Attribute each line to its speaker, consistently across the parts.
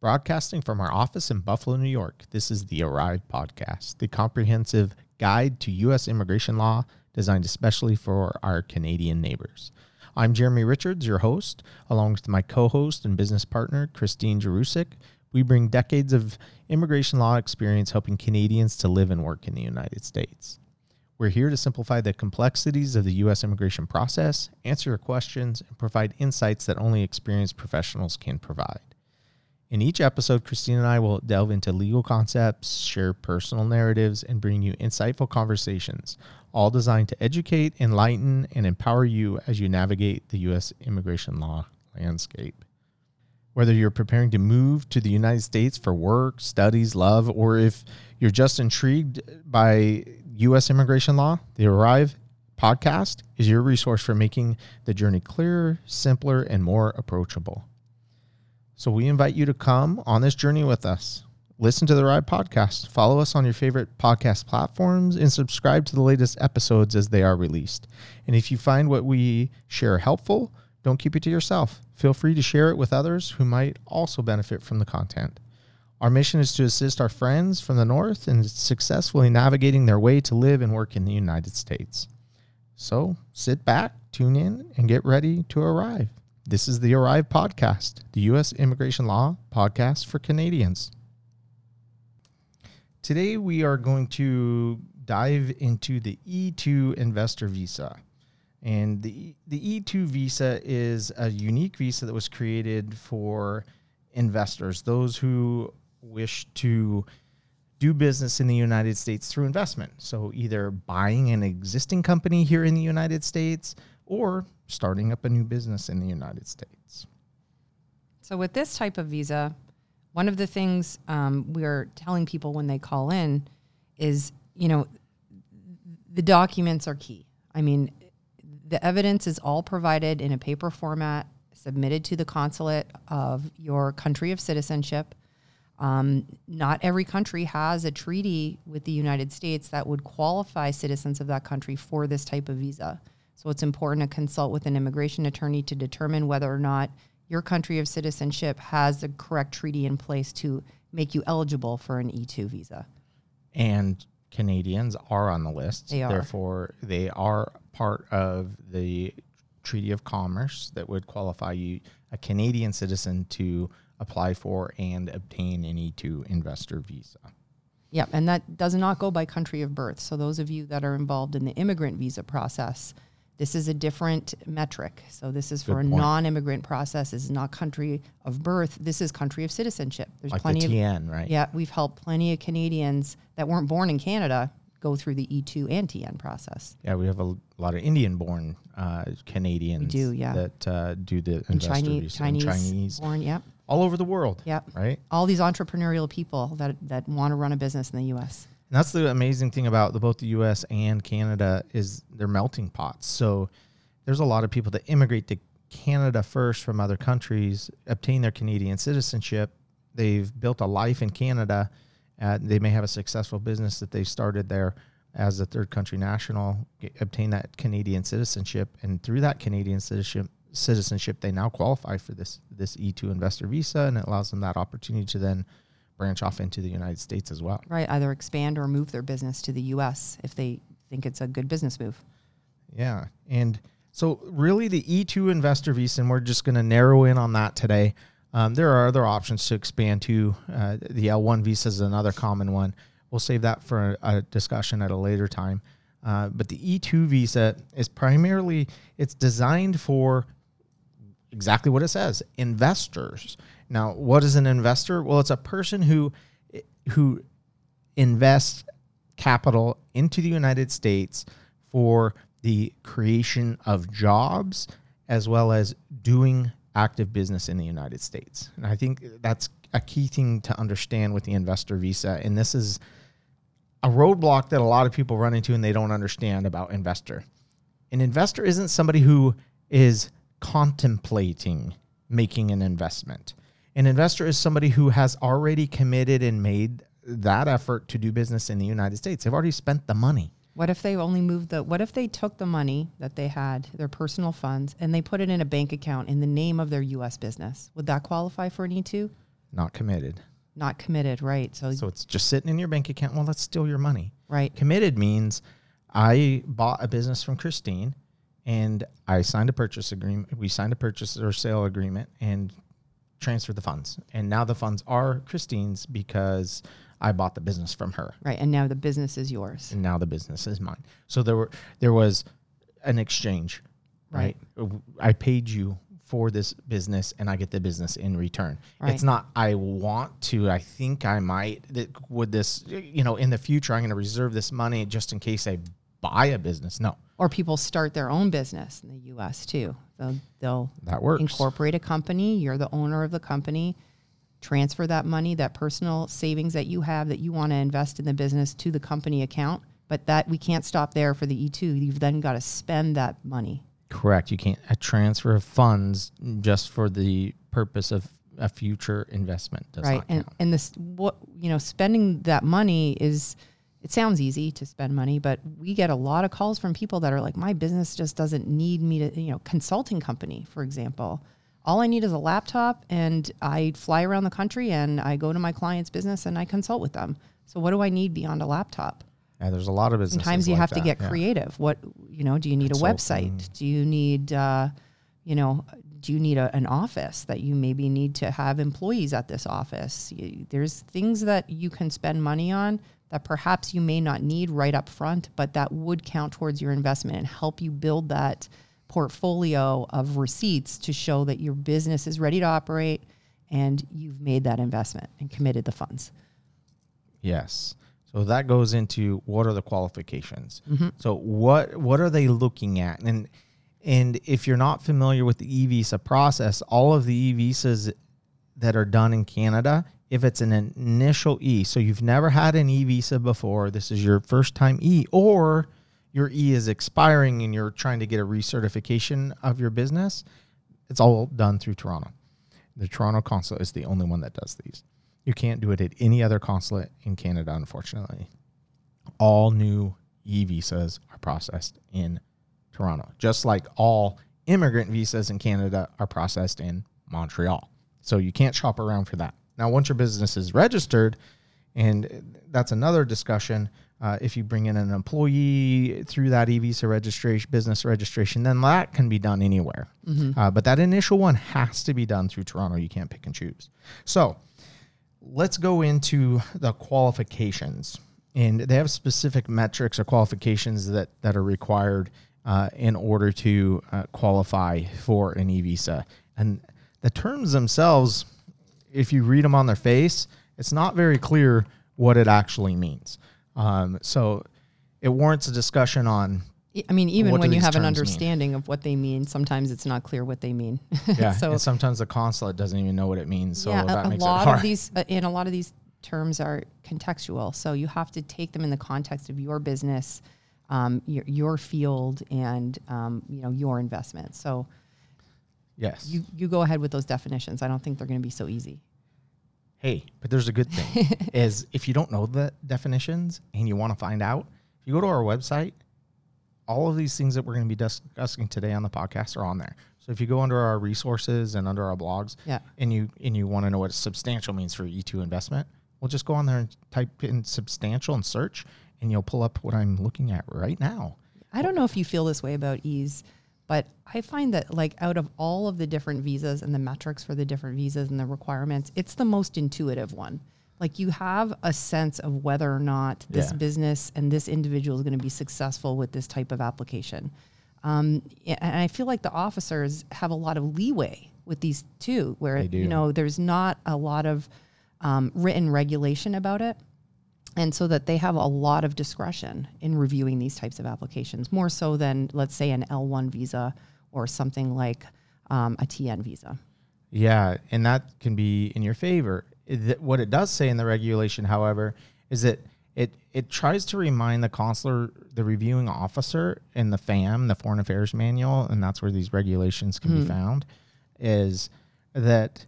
Speaker 1: Broadcasting from our office in Buffalo, New York, this is the Arrive Podcast, the comprehensive guide to U.S. immigration law designed especially for our Canadian neighbors. I'm Jeremy Richards, your host, along with my co host and business partner, Christine Jurusik. We bring decades of immigration law experience helping Canadians to live and work in the United States. We're here to simplify the complexities of the U.S. immigration process, answer your questions, and provide insights that only experienced professionals can provide. In each episode, Christine and I will delve into legal concepts, share personal narratives, and bring you insightful conversations, all designed to educate, enlighten, and empower you as you navigate the U.S. immigration law landscape. Whether you're preparing to move to the United States for work, studies, love, or if you're just intrigued by U.S. immigration law, the Arrive podcast is your resource for making the journey clearer, simpler, and more approachable. So we invite you to come on this journey with us. Listen to the Arrive podcast, follow us on your favorite podcast platforms, and subscribe to the latest episodes as they are released. And if you find what we share helpful, don't keep it to yourself. Feel free to share it with others who might also benefit from the content. Our mission is to assist our friends from the North in successfully navigating their way to live and work in the United States. So sit back, tune in, and get ready to arrive. This is the Arrive Podcast, the U.S. immigration law podcast for Canadians. Today, we are going to dive into the E2 investor visa. And the, the E2 visa is a unique visa that was created for investors, those who wish to do business in the United States through investment. So, either buying an existing company here in the United States or starting up a new business in the United States.
Speaker 2: So, with this type of visa, one of the things um, we're telling people when they call in is, you know, the documents are key. I mean, the evidence is all provided in a paper format, submitted to the consulate of your country of citizenship. Um, not every country has a treaty with the United States that would qualify citizens of that country for this type of visa. So it's important to consult with an immigration attorney to determine whether or not your country of citizenship has the correct treaty in place to make you eligible for an E2 visa.
Speaker 1: And Canadians are on the list.
Speaker 2: They are.
Speaker 1: Therefore, they are part of the Treaty of Commerce that would qualify you, a Canadian citizen, to apply for and obtain an E2 investor visa.
Speaker 2: Yep, and that does not go by country of birth. So those of you that are involved in the immigrant visa process, this is a different metric. So this is for
Speaker 1: Good
Speaker 2: a
Speaker 1: point.
Speaker 2: non-immigrant process. This is not country of birth. This is country of citizenship. There's
Speaker 1: Like
Speaker 2: plenty
Speaker 1: the
Speaker 2: of
Speaker 1: TN, right?
Speaker 2: yeah. We've helped plenty of Canadians that weren't born in Canada go through the E2 and TN process.
Speaker 1: Yeah, we have a lot of Indian-born uh, Canadians.
Speaker 2: do, yeah.
Speaker 1: that uh, do the
Speaker 2: And
Speaker 1: investor
Speaker 2: Chinese, Chinese,
Speaker 1: Chinese,
Speaker 2: born. Yep,
Speaker 1: all over the world.
Speaker 2: yep.
Speaker 1: Right.
Speaker 2: All these entrepreneurial people that that want to run a business in the U.S.
Speaker 1: And that's the amazing thing about the, both the U.S. and Canada is they're melting pots. So there's a lot of people that immigrate to Canada first from other countries, obtain their Canadian citizenship. They've built a life in Canada. Uh, they may have a successful business that they started there as a third country national, get, obtain that Canadian citizenship, and through that Canadian citizenship, citizenship, they now qualify for this this E2 investor visa, and it allows them that opportunity to then branch off into the United States as well.
Speaker 2: Right, either expand or move their business to the U.S. if they think it's a good business move.
Speaker 1: Yeah. And so, really, the E2 investor visa, and we're just going to narrow in on that today. Um, there are other options to expand to. Uh, the L1 visa is another common one. We'll save that for a, a discussion at a later time. Uh, but the E2 visa is primarily it's designed for exactly what it says investors now what is an investor? Well it's a person who who invests capital into the united states for the creation of jobs as well as doing active business in the united states. And i think that's a key thing to understand with the investor visa. And this is a roadblock that a lot of people run into and they don't understand about investor. An investor isn't somebody who is contemplating making an investment. An investor is somebody who has already committed and made that effort to do business in the United States. They've already spent the money.
Speaker 2: What if they only moved the? What if they took the money that they had, their personal funds, and they put it in a bank account in the name of their U.S. business? Would that qualify for an E two?
Speaker 1: not committed.
Speaker 2: not committed, right? So,
Speaker 1: So it's just sitting in your bank account. Well, that's still your money.
Speaker 2: right,
Speaker 1: Committed means I bought a business from Christine and I signed a purchase agreement. We signed a purchase or sale agreement and transferred the funds. And now the funds are Christine's because I bought the business from her.
Speaker 2: right, and now the business is yours.
Speaker 1: And now the business is mine. So there were there was an exchange, right? I paid you for this business and I get the business in return.
Speaker 2: Right.
Speaker 1: It's not I want to, I think I might that would this you know, in the future I'm going to reserve this money just in case I buy a business. No.
Speaker 2: Or people start their own business in the U.S. too. So they'll
Speaker 1: That works.
Speaker 2: incorporate a company. You're the owner of the company. Transfer that money, that personal savings that you have that you want to invest in the business to the company account. But that we can't stop there for the E2. You've then got to spend that money.
Speaker 1: Correct. You can't a transfer of funds just for the purpose of a future investment
Speaker 2: right and
Speaker 1: count.
Speaker 2: and this what you know spending that money is it sounds easy to spend money but we get a lot of calls from people that are like my business just doesn't need me to you know consulting company for example. All i need is a laptop and i fly around the country and i go to my client's business and i consult with them. So what do i need beyond a laptop?
Speaker 1: Yeah, there's a lot of businesses.
Speaker 2: sometimes you
Speaker 1: like
Speaker 2: have to get
Speaker 1: yeah.
Speaker 2: creative. What you know do you need a website? do you need uh, you know do you need a, an office that you maybe need to have employees at this office? You, there's things that you can spend money on that perhaps you may not need right up front but that would count towards your investment and help you build that portfolio of receipts to show that your business is ready to operate and you've made that investment and committed the funds
Speaker 1: Yes. So that goes into what are the qualifications.
Speaker 2: Mm-hmm.
Speaker 1: So what what are they looking at? And and if you're not familiar with the e visa process, all of the e visas that are done in Canada, if it's an initial e, so you've never had an e visa before, this is your first time e, or your e is expiring and you're trying to get a recertification of your business, it's all done through Toronto. The Toronto consulate is the only one that does these. You can't do it at any other consulate in Canada, unfortunately. All new e visas are processed in Toronto, just like all immigrant visas in Canada are processed in Montreal. So you can't shop around for that. Now, once your business is registered, and that's another discussion. Uh, if you bring in an employee through that e-visa registration, business registration, then that can be done anywhere. Uh, but that initial one has to be done through Toronto. You can't pick and choose. So let's go into the qualifications. And they have specific metrics or qualifications that, that are required uh, in order to uh, qualify for an e visa. And the terms themselves, if you read them on their face, it's not very clear what it actually means. Um, so it warrants a discussion on
Speaker 2: I mean, even when you have an
Speaker 1: terms mean?
Speaker 2: understanding of what they mean, sometimes it's not clear what they mean.
Speaker 1: yeah.
Speaker 2: so
Speaker 1: and sometimes the consulate doesn't even know what it means. So
Speaker 2: yeah,
Speaker 1: that
Speaker 2: a, a
Speaker 1: makes
Speaker 2: lot
Speaker 1: it hard.
Speaker 2: of these, uh, and a lot of these terms are contextual. So you have to take them in the context of your business, um, your your field, and um, you know your investment. So
Speaker 1: yes.
Speaker 2: you you go ahead with those definitions. I don't think they're going to be so easy.
Speaker 1: Hey, but there's a good thing is if you don't know the definitions and you want to find out, if you go to our website, all of these things that we're going to be discussing today on the podcast are on there. So if you go under our resources and under our blogs,
Speaker 2: Yeah.
Speaker 1: and you and you want to know what substantial means for E2 investment, well, just go on there and type in substantial and search, and you'll pull up what I'm looking at right now.
Speaker 2: I don't know if you feel this way about ease, but I find that like out of all of the different visas and the metrics for the different visas and the requirements, it's the most intuitive one. Like you have a sense of whether or not this
Speaker 1: Yeah.
Speaker 2: business and this individual is going to be successful with this type of application. Um, and I feel like the officers have a lot of leeway with these too, where you know there's not a lot of um, written regulation about it and so that they have a lot of discretion in reviewing these types of applications more so than let's say an l1 visa or something like um, a tn visa
Speaker 1: Yeah, and that can be in your favor. It- What it does say in the regulation, however, is that it it tries to remind the consular, the reviewing officer in the FAM, the Foreign Affairs Manual, and that's where these regulations can be found, is that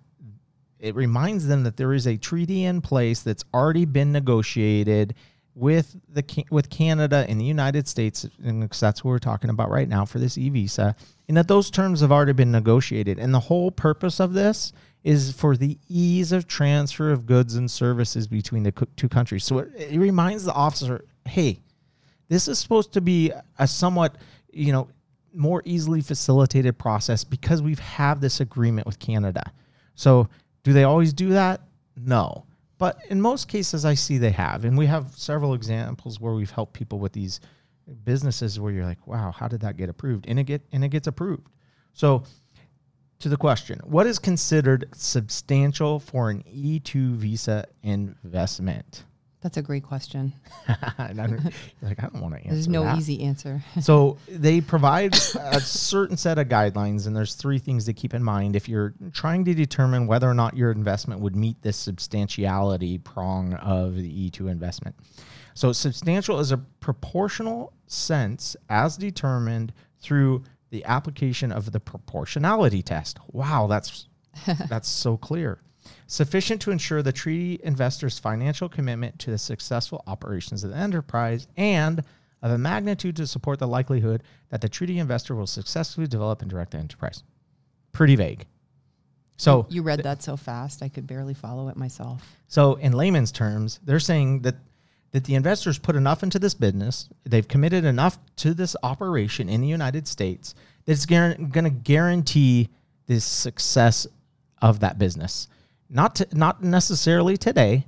Speaker 1: it reminds them that there is a treaty in place that's already been negotiated with the with Canada and the United States, and that's what we're talking about right now for this e visa, and that those terms have already been negotiated. And the whole purpose of this is for the ease of transfer of goods and services between the two countries. So it, it reminds the officer, hey, this is supposed to be a somewhat, you know, more easily facilitated process because we've have this agreement with Canada. So do they always do that? No. But in most cases I see they have. And we have several examples where we've helped people with these businesses where you're like, wow, how did that get approved? And it get and it gets approved. So to the question, what is considered substantial for an E2 visa investment?
Speaker 2: That's a great question.
Speaker 1: And I'm- you're like, I don't want to answer
Speaker 2: There's no
Speaker 1: that.
Speaker 2: easy answer.
Speaker 1: So they provide a certain set of guidelines, and there's three things to keep in mind if you're trying to determine whether or not your investment would meet this substantiality prong of the E2 investment. So substantial is a proportional sense as determined through the application of the proportionality test. Wow, that's that's so clear. Sufficient to ensure the treaty investor's financial commitment to the successful operations of the enterprise and of a magnitude to support the likelihood that the treaty investor will successfully develop and direct the enterprise. Pretty vague. So
Speaker 2: You read that so fast, I could barely follow it myself.
Speaker 1: so in layman's terms, they're saying that that the investors put enough into this business, they've committed enough to this operation in the United States that it's going to guarantee the success of that business. Not to, not necessarily today.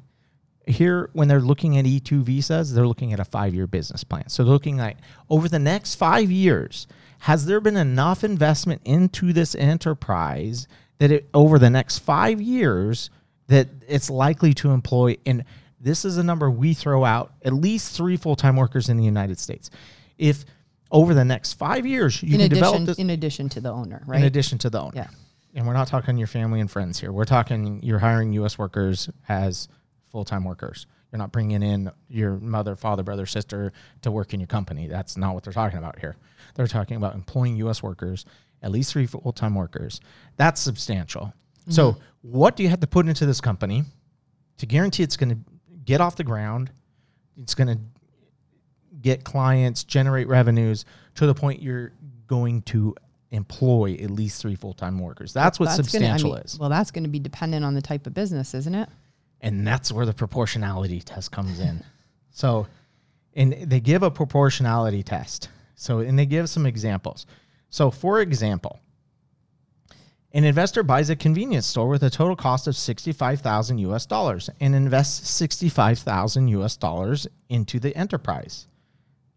Speaker 1: Here, when they're looking at E2 visas, they're looking at a five year business plan. So they're looking like over the next five years, has there been enough investment into this enterprise that it, over the next five years that it's likely to employ and this is a number we throw out at least three full-time workers in the united states if over the next five years you
Speaker 2: In
Speaker 1: can develop this
Speaker 2: in addition to the owner, right?
Speaker 1: in addition to the owner
Speaker 2: Yeah.
Speaker 1: And we're not talking your family and friends here. We're talking you're hiring us workers as full-time workers. You're not bringing in your mother father brother sister to work in your company. That's not what they're talking about here. They're talking about employing us workers at least three full-time workers. That's substantial. Mm-hmm. So what do you have to put into this company to guarantee it's going to get off the ground it's going to get clients generate revenues to the point you're going to employ at least three full-time workers that's what
Speaker 2: That's gonna- I
Speaker 1: substantial
Speaker 2: mean,
Speaker 1: is
Speaker 2: Well, that's going to be dependent on the type of business, isn't it?
Speaker 1: and that's where the proportionality test comes in. So, and they give a proportionality test. So, and they give some examples. So, for example, an investor buys a convenience store with a total cost of 65,000 US dollars and invests 65,000 US dollars into the enterprise.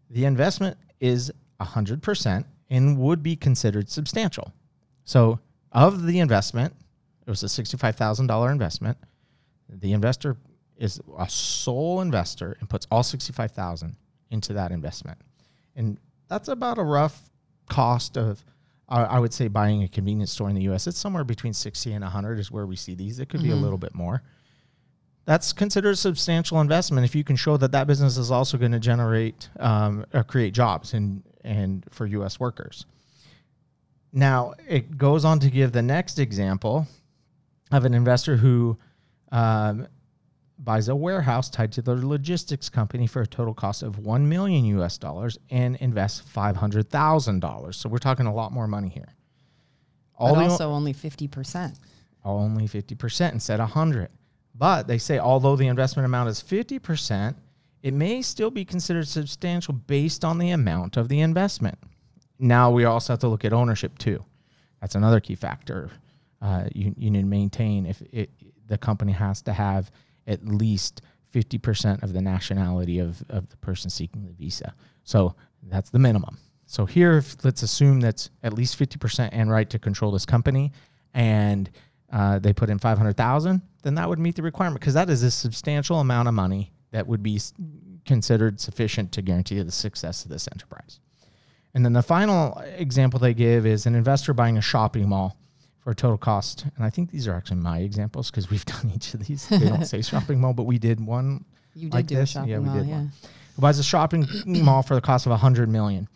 Speaker 1: The investment is 100% and would be considered substantial. So, of the investment, it was a $65,000 investment. The investor is a sole investor and puts all 65,000 into that investment. And that's about a rough cost of I would say buying a convenience store in the US. It's somewhere between 60 and 100 is where we see these. It could be a little bit more. That's considered a substantial investment if you can show that that business is also going to generate um, or create jobs and and for U.S. workers. Now it goes on to give the next example of an investor who um, buys a warehouse tied to their logistics company for a total cost of one million U.S. dollars and invests five hundred thousand dollars. So we're talking a lot more money here.
Speaker 2: But
Speaker 1: the-
Speaker 2: also only 50%.
Speaker 1: only 50% instead of 100 but they say although the investment amount is 50% it may still be considered substantial based on the amount of the investment. Now we also have to look at ownership too. That's another key factor uh, you, you need to maintain if it, the company has to have at least 50% of the nationality of, of the person seeking the visa. So that's the minimum. So here, if, let's assume that's at least 50% and right to control this company, and uh, they put in 500,000, then that would meet the requirement because that is a substantial amount of money that would be considered sufficient to guarantee the success of this enterprise. And then the final example they give is an investor buying a shopping mall for a total cost. And I think these are actually my examples because we've done each of these. They don't say shopping mall, but we did one
Speaker 2: You did do
Speaker 1: this?
Speaker 2: a shopping
Speaker 1: Yeah, we
Speaker 2: mall,
Speaker 1: did
Speaker 2: yeah.
Speaker 1: one. who buys a shopping mall for the cost of 100 million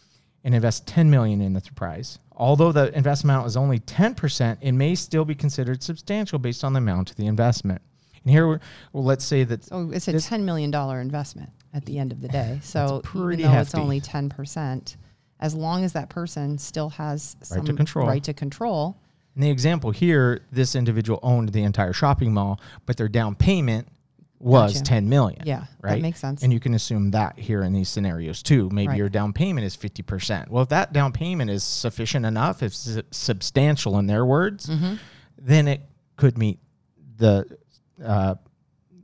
Speaker 1: and invests 10 million in the enterprise. Although the investment amount is only 10%, it may still be considered substantial based on the amount of the investment. And here, we're, well, let's say that
Speaker 2: So it's a
Speaker 1: This-
Speaker 2: $10 million investment. at the end of the day. So
Speaker 1: pretty
Speaker 2: even though it's only ten percent, as long as that person still has some
Speaker 1: Right to control.
Speaker 2: right to control,
Speaker 1: In the example here, this individual owned the entire shopping mall, but their down payment was
Speaker 2: Gotcha.
Speaker 1: 10 million.
Speaker 2: Yeah, that
Speaker 1: right?
Speaker 2: makes sense.
Speaker 1: And you can assume that here in these scenarios too. Maybe
Speaker 2: Right.
Speaker 1: your down payment is 50%. Well, if that down payment is sufficient enough, if substantial in their words,
Speaker 2: Mm-hmm.
Speaker 1: then it could meet the uh,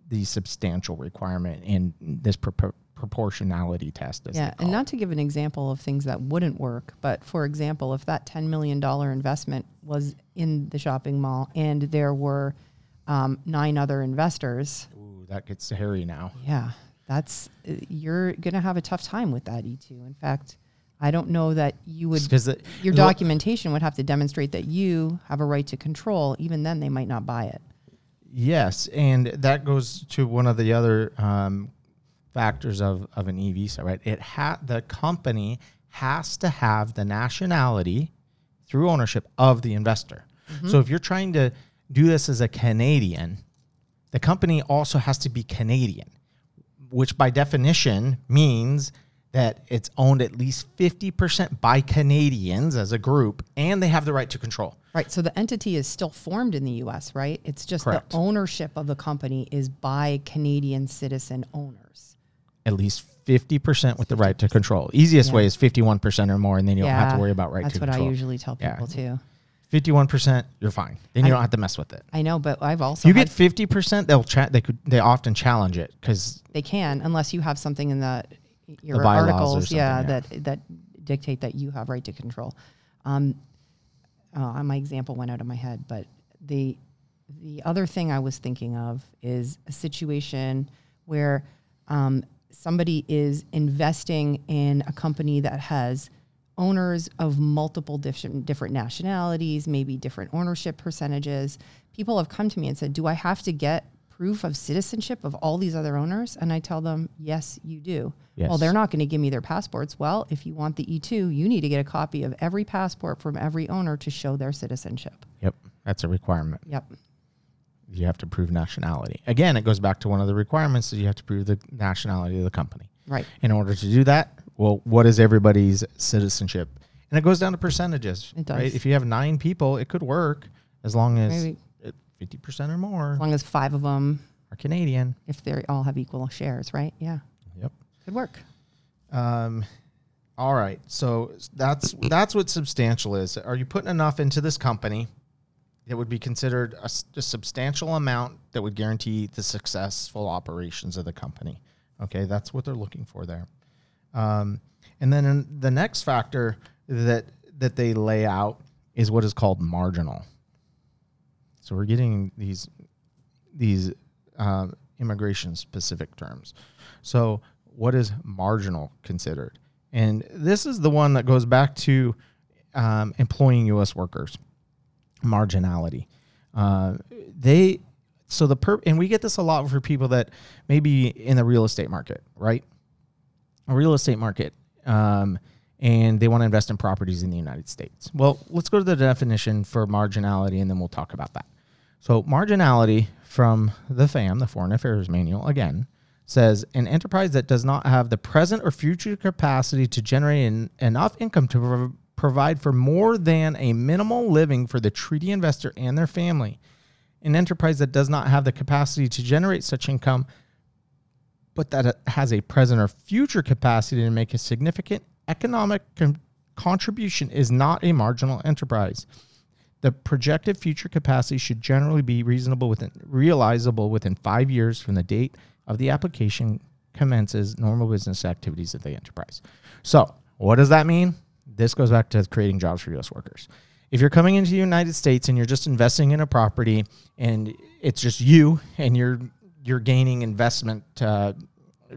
Speaker 1: the substantial requirement in this propor- proportionality test. As
Speaker 2: yeah, and
Speaker 1: it.
Speaker 2: not to give an example of things that wouldn't work, but for example, if that ten million dollar investment was in the shopping mall and there were um, nine other investors,
Speaker 1: Ooh, that gets hairy now.
Speaker 2: yeah, that's uh, you're gonna have a tough time with that E two. In fact, I don't know that you would.
Speaker 1: Because
Speaker 2: Your documentation would have to demonstrate that you have a right to control. Even then, they might not buy it.
Speaker 1: Yes, and that goes to one of the other um, factors of, of an e visa, right? It ha- the company has to have the nationality through ownership of the investor. So if you're trying to do this as a Canadian, the company also has to be Canadian, which by definition means that it's owned at least 50% by Canadians as a group and they have the right to control.
Speaker 2: Right. So the entity is still formed in the U.S., right? It's just
Speaker 1: Correct.
Speaker 2: the ownership of the company is by Canadian citizen owners.
Speaker 1: at least 50% with the right to control. Easiest way is 51% or more, and then you don't have to worry about right
Speaker 2: That's
Speaker 1: to
Speaker 2: what. I usually tell
Speaker 1: Yeah.
Speaker 2: people too.
Speaker 1: 51%, you're fine. Then you
Speaker 2: I-
Speaker 1: don't have to mess with it.
Speaker 2: I know, but I've
Speaker 1: If
Speaker 2: also
Speaker 1: you get 50%, they'll chat they could they often challenge it cuz
Speaker 2: they can unless you have something in the your articles, yeah,
Speaker 1: something,
Speaker 2: that that dictate that you have right to control. Um, uh, my example went out of my head, but the the other thing I was thinking of is a situation where um, somebody is investing in a company that has owners of multiple different different nationalities, maybe different ownership percentages. People have come to me and said, "Do I have to get proof of citizenship of all these other owners?" And I tell them, "Yes, you do." Well, they're not going to give me their passports. Well, if you want the E2, you need to get a copy of every passport from every owner to show their citizenship.
Speaker 1: yep, that's a requirement.
Speaker 2: Yep.
Speaker 1: You have to prove nationality. Again, it goes back to one of the requirements that you have to prove the nationality of the company.
Speaker 2: Right.
Speaker 1: In order to do that, well, what is everybody's citizenship? And it goes down to percentages.
Speaker 2: It does.
Speaker 1: Right? If you have nine people, it could work as long as
Speaker 2: Maybe
Speaker 1: 50% or more
Speaker 2: as long as five of them,
Speaker 1: are Canadian.
Speaker 2: if they all have equal shares, right? Yeah.
Speaker 1: Yep.
Speaker 2: Could work.
Speaker 1: Um, all right. So that's that's what substantial is. Are you putting enough into this company that would be considered a substantial amount that would guarantee the successful operations of the company? Okay, that's what they're looking for there. Um, and then the next factor that that they lay out is what is called marginal. So we're getting these these uh, immigration specific terms. So what is marginal considered? And this is the one that goes back to um, employing U.S. workers. Marginality. Uh, they so the per and we get this a lot for people that maybe in the real estate market, right? A real estate market, um, and they want to invest in properties in the United States. Well, let's go to the definition for marginality, and then we'll talk about that. So, marginality from the FAM, the Foreign Affairs Manual, again, says an enterprise that does not have the present or future capacity to generate en- enough income to prov- provide for more than a minimal living for the treaty investor and their family. An enterprise that does not have the capacity to generate such income, but that has a present or future capacity to make a significant economic con- contribution is not a marginal enterprise. The projected future capacity should generally be reasonable within realizable within five years from the date of the application commences normal business activities of the enterprise. So, what does that mean? This goes back to creating jobs for U.S. workers. If you're coming into the United States and you're just investing in a property and it's just you and you're you're gaining investment uh,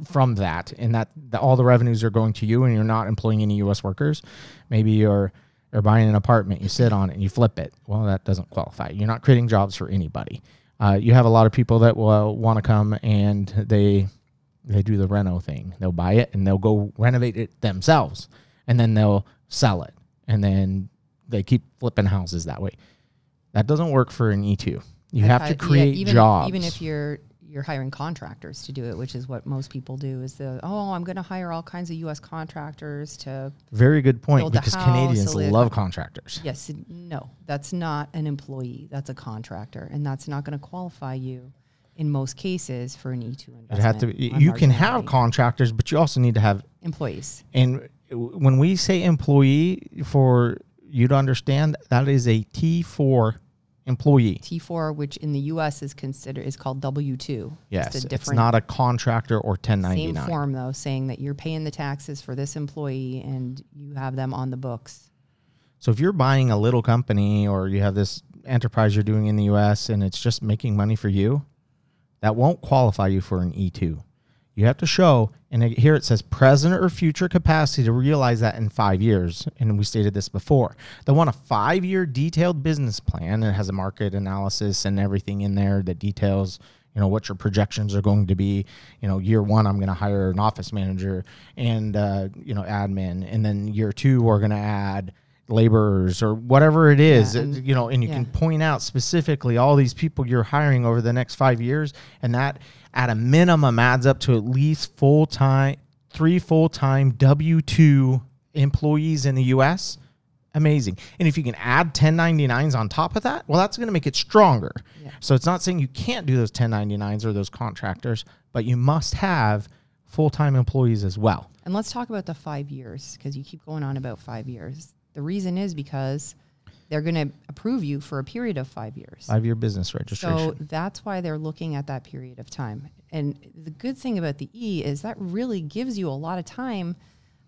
Speaker 1: from that, and that, that all the revenues are going to you, and you're not employing any U.S. workers, maybe you're you're buying an apartment, you sit on it and you flip it. Well, that doesn't qualify. You're not creating jobs for anybody. Uh, you have a lot of people that will want to come and they they do the reno thing. They'll buy it and they'll go renovate it themselves, and then they'll sell it, and then they keep flipping houses that way. That doesn't work for an E two. You have to
Speaker 2: Okay, yeah,
Speaker 1: create
Speaker 2: even,
Speaker 1: jobs.
Speaker 2: Even if you're you're hiring contractors to do it, which is what most people do. Is the oh, I'm going to hire all kinds of U.S. contractors to
Speaker 1: Very good point because
Speaker 2: house,
Speaker 1: Canadians
Speaker 2: live-
Speaker 1: love contractors.
Speaker 2: Yes, no, that's not an employee. That's a contractor, and that's not going to qualify you in most cases for an E two investment.
Speaker 1: It had to.
Speaker 2: on
Speaker 1: You can have contractors, but you also need to have.
Speaker 2: employees.
Speaker 1: And when we say employee, for you to understand, that is a T four employee.
Speaker 2: T four, which in the U.S. is considered is called W two.
Speaker 1: Yes,
Speaker 2: it's a
Speaker 1: it's not a contractor or 1099.
Speaker 2: same form though, saying that you're paying the taxes for this employee and you have them on the books.
Speaker 1: So if you're buying a little company or you have this enterprise you're doing in the US and it's just making money for you, that won't qualify you for an E2. You have to show, and here it says present or future capacity to realize that in five years. And we stated this before. They want a five year detailed business plan. It has a market analysis and everything in there that details, you know, what your projections are going to be. You know, year one, I'm going to hire an office manager and, uh, you know, admin. And then year two, we're going to add laborers or whatever it is,
Speaker 2: Yeah, and-
Speaker 1: you know, and you can point out specifically all these people you're hiring over the next five years, and that at a minimum adds up to at least full time, three full time W two employees in the U.S. Amazing, and if you can add 1099s on top of that, well, that's going to make it stronger.
Speaker 2: Yeah.
Speaker 1: So it's not saying you can't do those 1099s or those contractors, but you must have full time employees as well.
Speaker 2: And let's talk about the five years because you keep going on about five years. The reason is because they're going to approve you for a period of five years.
Speaker 1: Five year business registration.
Speaker 2: So that's why they're looking at that period of time. And the good thing about the E is that really gives you a lot of time,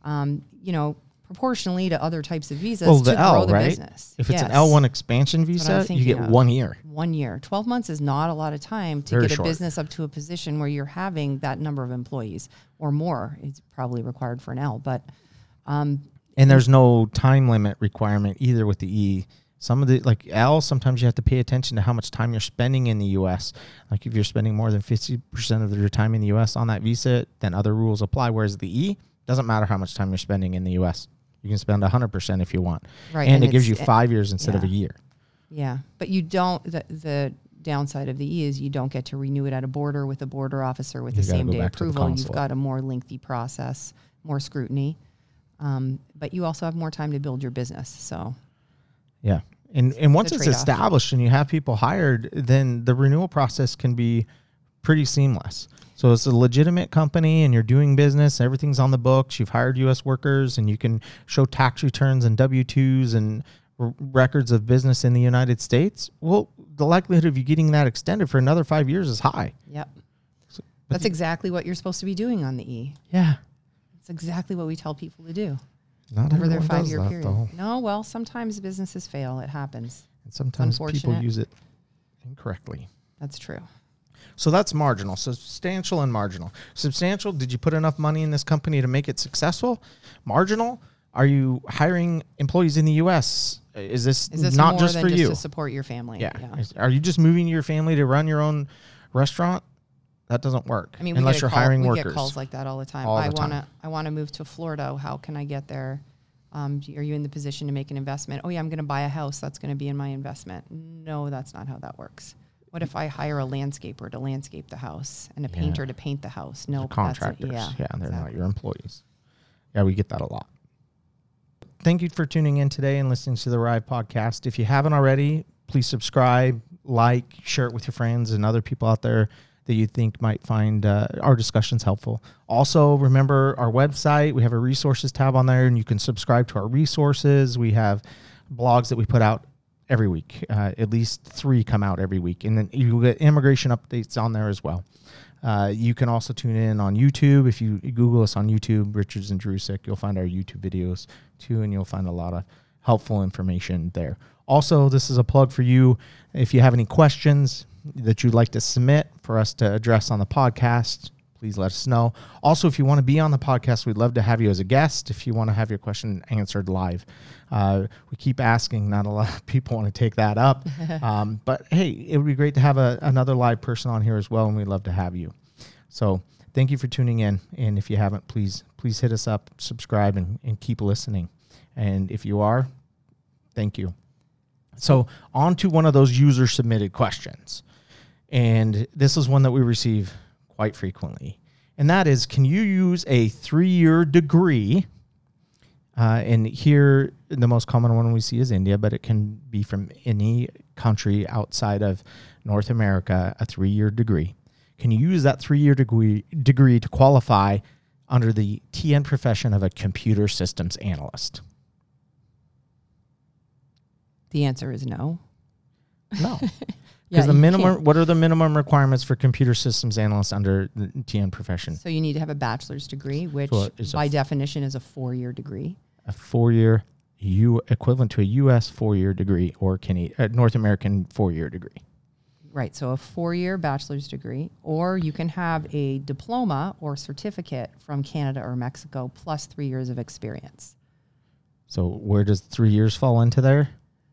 Speaker 2: um, you know, proportionally to other types of visas
Speaker 1: well,
Speaker 2: to
Speaker 1: the
Speaker 2: grow
Speaker 1: L,
Speaker 2: the
Speaker 1: right?
Speaker 2: business.
Speaker 1: If it's an L1 expansion visa, you get
Speaker 2: of.
Speaker 1: one year.
Speaker 2: One year. 12 months is not a lot of time to
Speaker 1: Very
Speaker 2: get a business up to a position where you're having that number of employees or more. It's probably required for an L. But um,
Speaker 1: And mm. there's no time limit requirement either with the E. Some of the like L, sometimes you have to pay attention to how much time you're spending in the U.S. Like if you're spending more than 50% of your time in the U.S. on that visa, then other rules apply. Whereas the E doesn't matter how much time you're spending in the U.S. You can spend 100% if you want,
Speaker 2: Right,
Speaker 1: And,
Speaker 2: and
Speaker 1: it gives you five years instead of a year.
Speaker 2: Yeah, but you don't. The, the downside of the E is you don't get to renew it at a border with a border officer with
Speaker 1: You
Speaker 2: the same day
Speaker 1: the
Speaker 2: approval. You've got a more lengthy process, more scrutiny, um, but you also have more time to build your business. So
Speaker 1: Yeah. And and once
Speaker 2: a
Speaker 1: it's established and you have people hired, then the renewal process can be pretty seamless. So it's a legitimate company and you're doing business, everything's on the books, you've hired US workers and you can show tax returns and W2s and r- records of business in the United States. Well, the likelihood of you getting that extended for another 5 years is high.
Speaker 2: yep, that's
Speaker 1: the-
Speaker 2: exactly what you're supposed to be doing on the E.
Speaker 1: Yeah.
Speaker 2: Exactly what we tell people to do
Speaker 1: Not
Speaker 2: over their five year
Speaker 1: that,
Speaker 2: period.
Speaker 1: though.
Speaker 2: No, well, sometimes businesses fail. It happens.
Speaker 1: And sometimes people use it incorrectly.
Speaker 2: That's true.
Speaker 1: So that's marginal, substantial and marginal. Substantial, did you put enough money in this company to make it successful? Marginal, are you hiring employees in the US? Is this,
Speaker 2: Is this
Speaker 1: not just for
Speaker 2: just
Speaker 1: you?
Speaker 2: to support your family?
Speaker 1: yeah. Is- Are you just moving your family to run your own restaurant? That doesn't work
Speaker 2: I mean,
Speaker 1: unless you're
Speaker 2: call,
Speaker 1: hiring
Speaker 2: we
Speaker 1: workers.
Speaker 2: get calls like that all the time.
Speaker 1: All
Speaker 2: I
Speaker 1: time.
Speaker 2: wanna, I wanna move to Florida. How can I get there? Um, are you in the position to make an investment? Oh yeah, I'm gonna buy a house. That's gonna be in my investment. No, that's not how that works. What if I hire a landscaper to landscape the house and a
Speaker 1: Yeah.
Speaker 2: painter to paint the house? No,
Speaker 1: They're contractors.
Speaker 2: yeah,
Speaker 1: yeah, they're not your employees. Yeah, we get that a lot. Thank you for tuning in today and listening to the Arrive podcast. If you haven't already, please subscribe, like, share it with your friends and other people out there that you think might find uh, our discussions helpful. Also, remember our website. We have a resources tab on there, and you can subscribe to our resources. We have blogs that we put out every week. Uh, at least three come out every week, and then you get immigration updates on there as well. Uh, you can also tune in on YouTube. If you Google us on YouTube, Richards and Jurusik, you'll find our YouTube videos too, and you'll find a lot of helpful information there. Also, this is a plug for you. If you have any questions that you'd like to submit for us to address on the podcast, please let us know. Also, if you want to be on the podcast, we'd love to have you as a guest. If you want to have your question answered live, uh, we keep asking. Not a lot of people want to take that up, um, but hey, it would be great to have a, another live person on here as well, and we'd love to have you. So, thank you for tuning in. And if you haven't, please please hit us up, subscribe, and, and keep listening. And if you are, thank you. So, on to one of those user submitted questions. And this is one that we receive quite frequently. And that is can you use a three year degree? Uh, and here, the most common one we see is India, but it can be from any country outside of North America, a three year degree. Can you use that three year degree, degree to qualify under the TN profession of a computer systems analyst?
Speaker 2: The answer is no.
Speaker 1: No.
Speaker 2: Yeah,
Speaker 1: Because the minimum,
Speaker 2: can't.
Speaker 1: what are the minimum requirements for computer systems analysts under the TN profession?
Speaker 2: So you need to have a bachelor's degree, which
Speaker 1: So
Speaker 2: by
Speaker 1: f-
Speaker 2: definition is a four year degree.
Speaker 1: A four year, U equivalent to a U.S. four year degree or Canadian, uh, North American four year degree.
Speaker 2: Right. So a four year bachelor's degree, or you can have a diploma or certificate from Canada or Mexico plus three years of experience.
Speaker 1: So where does three years fall into there?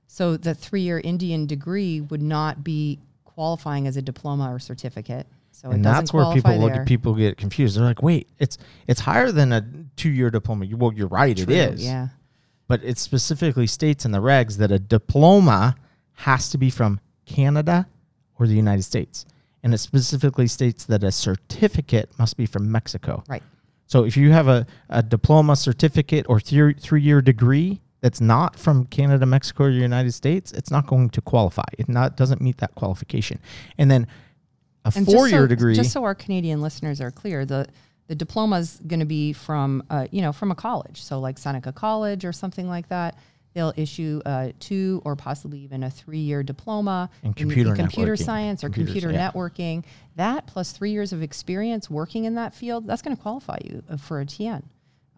Speaker 2: So the three year Indian degree would not be qualifying as a diploma or certificate. So
Speaker 1: and that's where people
Speaker 2: qualify
Speaker 1: look at people get confused. They're like, wait, it's it's higher than a two year diploma. Well, you're right,
Speaker 2: True,
Speaker 1: it is.
Speaker 2: Yeah.
Speaker 1: But it specifically states in the regs that a diploma has to be from Canada or the United States. And it specifically states that a certificate must be from Mexico.
Speaker 2: Right.
Speaker 1: So if you have a, a diploma, certificate, or three, three year degree that's not from Canada, Mexico, or the United States, it's not going to qualify. It not doesn't meet that qualification. And then a
Speaker 2: And
Speaker 1: four-year
Speaker 2: so,
Speaker 1: degree.
Speaker 2: Just so our Canadian listeners are clear, the the diploma is going to be from uh, you know from a college, so like Seneca College or something like that. They'll issue a two or possibly even a three year diploma
Speaker 1: In computer
Speaker 2: computer science or
Speaker 1: Computers,
Speaker 2: computer
Speaker 1: yeah.
Speaker 2: networking. That plus three years of experience working in that field, that's going to qualify you uh, for a TN.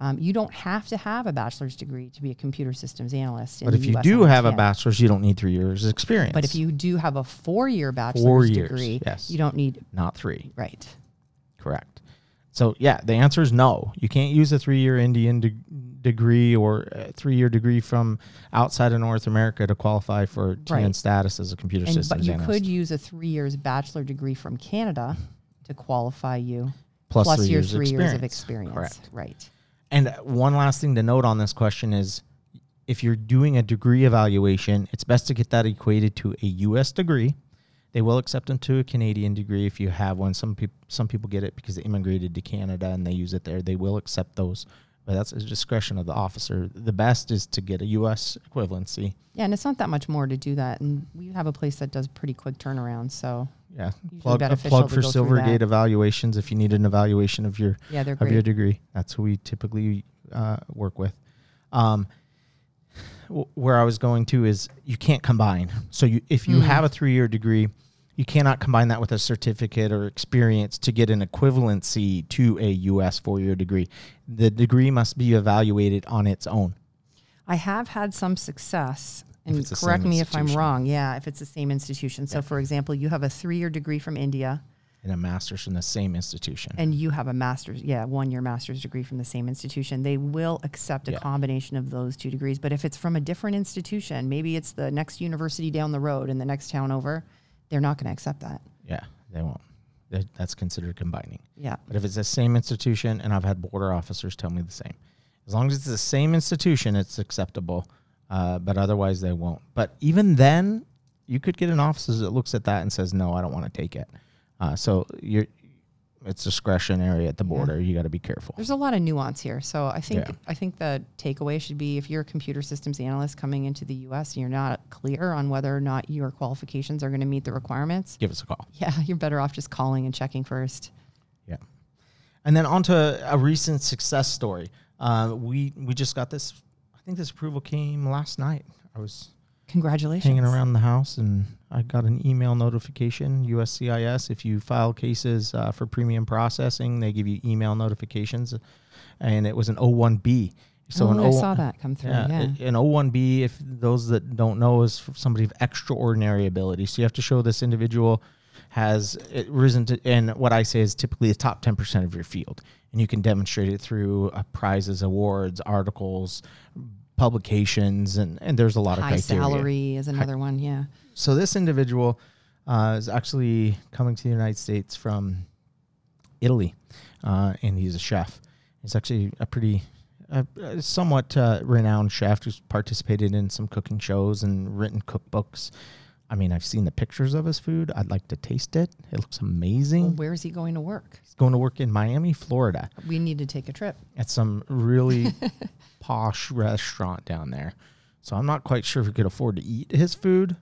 Speaker 2: Um, you don't have to have a bachelor's degree to be a computer systems analyst. In
Speaker 1: but if you
Speaker 2: US
Speaker 1: do have a bachelor's, you don't need three years experience.
Speaker 2: but if you do have a four year bachelor's
Speaker 1: years,
Speaker 2: degree,
Speaker 1: yes.
Speaker 2: you don't need
Speaker 1: not three,
Speaker 2: right.
Speaker 1: correct. So yeah, the answer is no. You can't use a three-year Indian de- degree or a three-year degree from outside of North America to qualify for TN
Speaker 2: Right.
Speaker 1: status as a computer
Speaker 2: And,
Speaker 1: systems
Speaker 2: but you
Speaker 1: analyst.
Speaker 2: could use a three years bachelor degree from Canada to qualify you,
Speaker 1: Plus
Speaker 2: plus
Speaker 1: three
Speaker 2: your
Speaker 1: years
Speaker 2: three years of
Speaker 1: experience.
Speaker 2: experience.
Speaker 1: Correct.
Speaker 2: Right.
Speaker 1: And one last thing to note on this question is if you're doing a degree evaluation, it's best to get that equated to a US degree. They will accept them to a Canadian degree if you have one. Some people some people get it because they immigrated to Canada and they use it there. They will accept those. But that's a discretion of the officer. The best is to get a US equivalency.
Speaker 2: Yeah, and it's not that much more to do that. And we have a place that does pretty quick turnaround. So
Speaker 1: Yeah. Plug, a plug for Silvergate evaluations if you need an evaluation of your
Speaker 2: yeah, they're
Speaker 1: of your degree. That's who we typically uh, work with. Um, wh- where I was going to is you can't combine. So you, if you
Speaker 2: Mm.
Speaker 1: have a three year degree, you cannot combine that with a certificate or experience to get an equivalency to a U.S. four year degree. The degree must be evaluated on its own.
Speaker 2: I have had some success. And correct me if I'm wrong. Yeah, if it's the same institution. So, for example, you have a three year degree from India
Speaker 1: And a master's from the same institution.
Speaker 2: and you have a master's, yeah, one year master's degree from the same institution. They will accept a
Speaker 1: Yeah.
Speaker 2: combination of those two degrees. But if it's from a different institution, maybe it's the next university down the road in the next town over, they're not going to accept that.
Speaker 1: yeah, they won't. That- That's considered combining.
Speaker 2: Yeah.
Speaker 1: But if it's the same institution, and I've had border officers tell me the same, as long as it's the same institution, it's acceptable. Uh, but otherwise, they won't. But even then, you could get an officer that looks at that and says, "No, I don't want to take it." Uh, so you're, it's discretionary at the
Speaker 2: Yeah.
Speaker 1: border. You got to be careful.
Speaker 2: There's a lot of nuance here. So I think
Speaker 1: Yeah.
Speaker 2: I think the takeaway should be if you're a computer systems analyst coming into the US and you're not clear on whether or not your qualifications are going to meet the requirements,
Speaker 1: Give us a call.
Speaker 2: yeah, you're better off just calling and checking first.
Speaker 1: Yeah. And then on to a recent success story. Uh, we we just got this. I think this approval came last night. I was
Speaker 2: Congratulations.
Speaker 1: hanging around the house and I got an email notification, USCIS. If you file cases uh, for premium processing, they give you email notifications. And it was an O1B. So
Speaker 2: oh,
Speaker 1: an
Speaker 2: I
Speaker 1: O-
Speaker 2: saw that come through.
Speaker 1: yeah,
Speaker 2: Yeah.
Speaker 1: an O1B, if those that don't know, is somebody of extraordinary ability. So you have to show this individual has risen to, and what I say is typically the top 10% of your field. And you can demonstrate it through uh, prizes, awards, articles, publications, and, and there's a lot of
Speaker 2: High
Speaker 1: criteria.
Speaker 2: salary is another one. Yeah.
Speaker 1: So this individual uh, is actually coming to the United States from Italy, uh, and he's a chef. He's actually a pretty, uh, somewhat uh, renowned chef who's participated in some cooking shows and written cookbooks. I mean, I've seen the pictures of his food. I'd like to taste it. It looks amazing.
Speaker 2: Well, where is he going to work?
Speaker 1: He's going to work in Miami, Florida,
Speaker 2: We need to take a trip.
Speaker 1: at some really posh restaurant down there. So I'm not quite sure if we could afford to eat his food.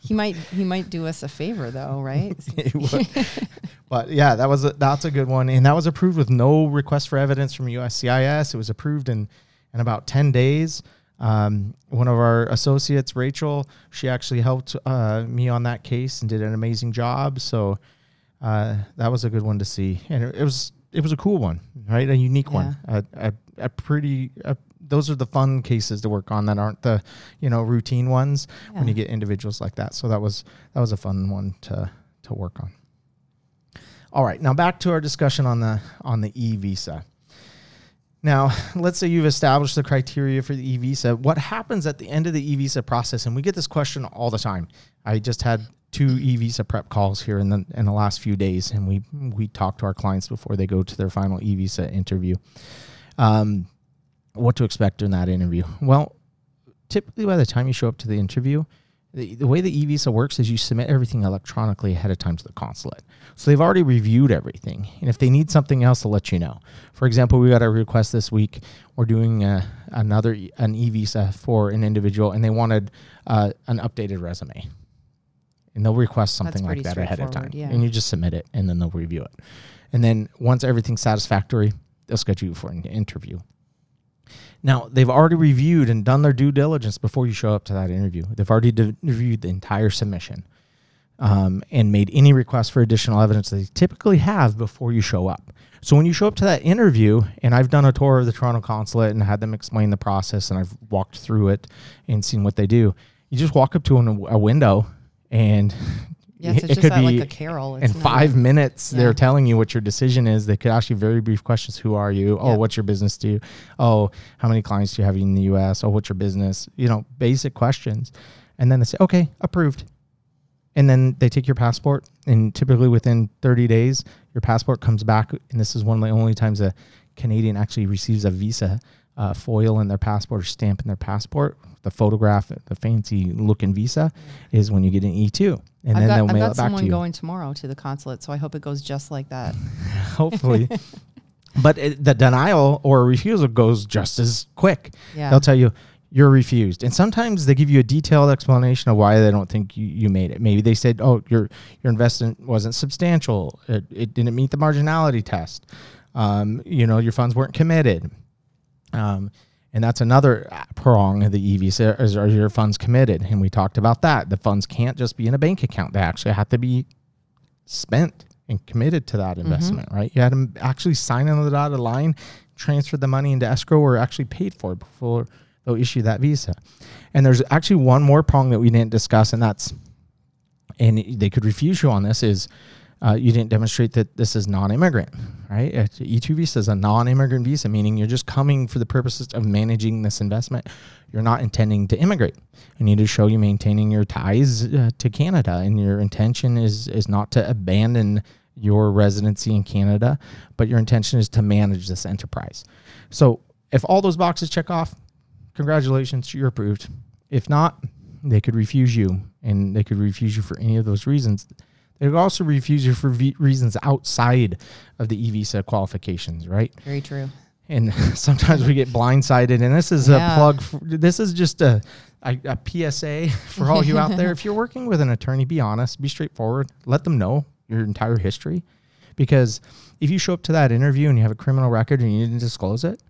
Speaker 2: He might he might do us a favor though, right?
Speaker 1: But yeah, that was a, that's a good one, and that was approved with no request for evidence from USCIS. It was approved in in about ten days. Um, one of our associates, Rachel, she actually helped uh, me on that case and did an amazing job. So uh, that was a good one to see, and it, it was it was a cool one, right? A unique one, a, a, a pretty. A, those are the fun cases to work on that aren't the you know routine ones when you get individuals like that. So that was that was a fun one to to work on. All right, now back to our discussion on the on the e visa. Now, let's say you've established the criteria for the e visa. What happens at the end of the e visa process? And we get this question all the time. I just had two e visa prep calls here in the in the last few days, and we we talk to our clients before they go to their final e visa interview. Um, what to expect during that interview? Well, typically by the time you show up to the interview, the, the way the e-visa works is you submit everything electronically ahead of time to the consulate. So they've already reviewed everything. And if they need something else, they'll let you know. For example, we got a request this week. We're doing uh another e- an e-visa for an individual and they wanted uh, an updated resume. And they'll request something like that ahead of time.
Speaker 2: yeah.
Speaker 1: And you just submit it and then they'll review it. And then once everything's satisfactory, they'll schedule you for an interview. Now, they've already reviewed and done their due diligence before you show up to that interview. They've already de- reviewed the entire submission um, and made any requests for additional evidence they typically have before you show up. So when you show up to that interview, and I've done a tour of the Toronto consulate and had them explain the process, and I've walked through it and seen what they do, you just walk up to an, a window and
Speaker 2: Yes, it's just that, like a carol. It's
Speaker 1: in five minutes,
Speaker 2: Yeah.
Speaker 1: they're telling you what your decision is. They could ask you very brief questions. Who are you? Oh,
Speaker 2: Yeah.
Speaker 1: what's your business do? Oh, how many clients do you have in the US? Oh, what's your business? You know, basic questions. And then they say, okay, approved. And then they take your passport, and typically within 30 days, your passport comes back. And this is one of the only times a Canadian actually receives a visa uh, foil in their passport or stamp in their passport. The photograph, the fancy looking visa, is when you get an E2. And
Speaker 2: I've
Speaker 1: then
Speaker 2: got,
Speaker 1: they'll
Speaker 2: I've
Speaker 1: mail it back to
Speaker 2: someone
Speaker 1: you.
Speaker 2: going tomorrow to the consulate, so I hope it goes just like that.
Speaker 1: hopefully. but it, the denial or refusal goes just as quick.
Speaker 2: Yeah.
Speaker 1: They'll tell you you're refused, and sometimes they give you a detailed explanation of why they don't think you, you made it. Maybe they said, "Oh, your your investment wasn't substantial. It, it didn't meet the marginality test. Um, you know, your funds weren't committed." Um, and that's another prong of the e visa is are your funds committed? And we talked about that. The funds can't just be in a bank account; they actually have to be spent and committed to that investment, right? You had to actually sign on the dotted line, transfer the money into escrow, or actually paid for it before they'll issue that visa. And there's actually one more prong that we didn't discuss, and that's, and they could refuse you on this is. Uh, you didn't demonstrate that this is non-immigrant, right? Uh, E2 visa is a non-immigrant visa, meaning you're just coming for the purposes of managing this investment. You're not intending to immigrate. You need to show you maintaining your ties uh, to Canada, and your intention is is not to abandon your residency in Canada, but your intention is to manage this enterprise. So, if all those boxes check off, congratulations, you're approved. If not, they could refuse you, and they could refuse you for any of those reasons. They could also refuse you for v- reasons outside of the e visa qualifications, right?
Speaker 2: Very true.
Speaker 1: and sometimes we get blindsided and this is a plug for, this is just a, a, a psa for all you out there. If you're working with an attorney be honest be straightforward. Let them know your entire history. Because if you show up to that interview and you have a criminal record and you didn't disclose it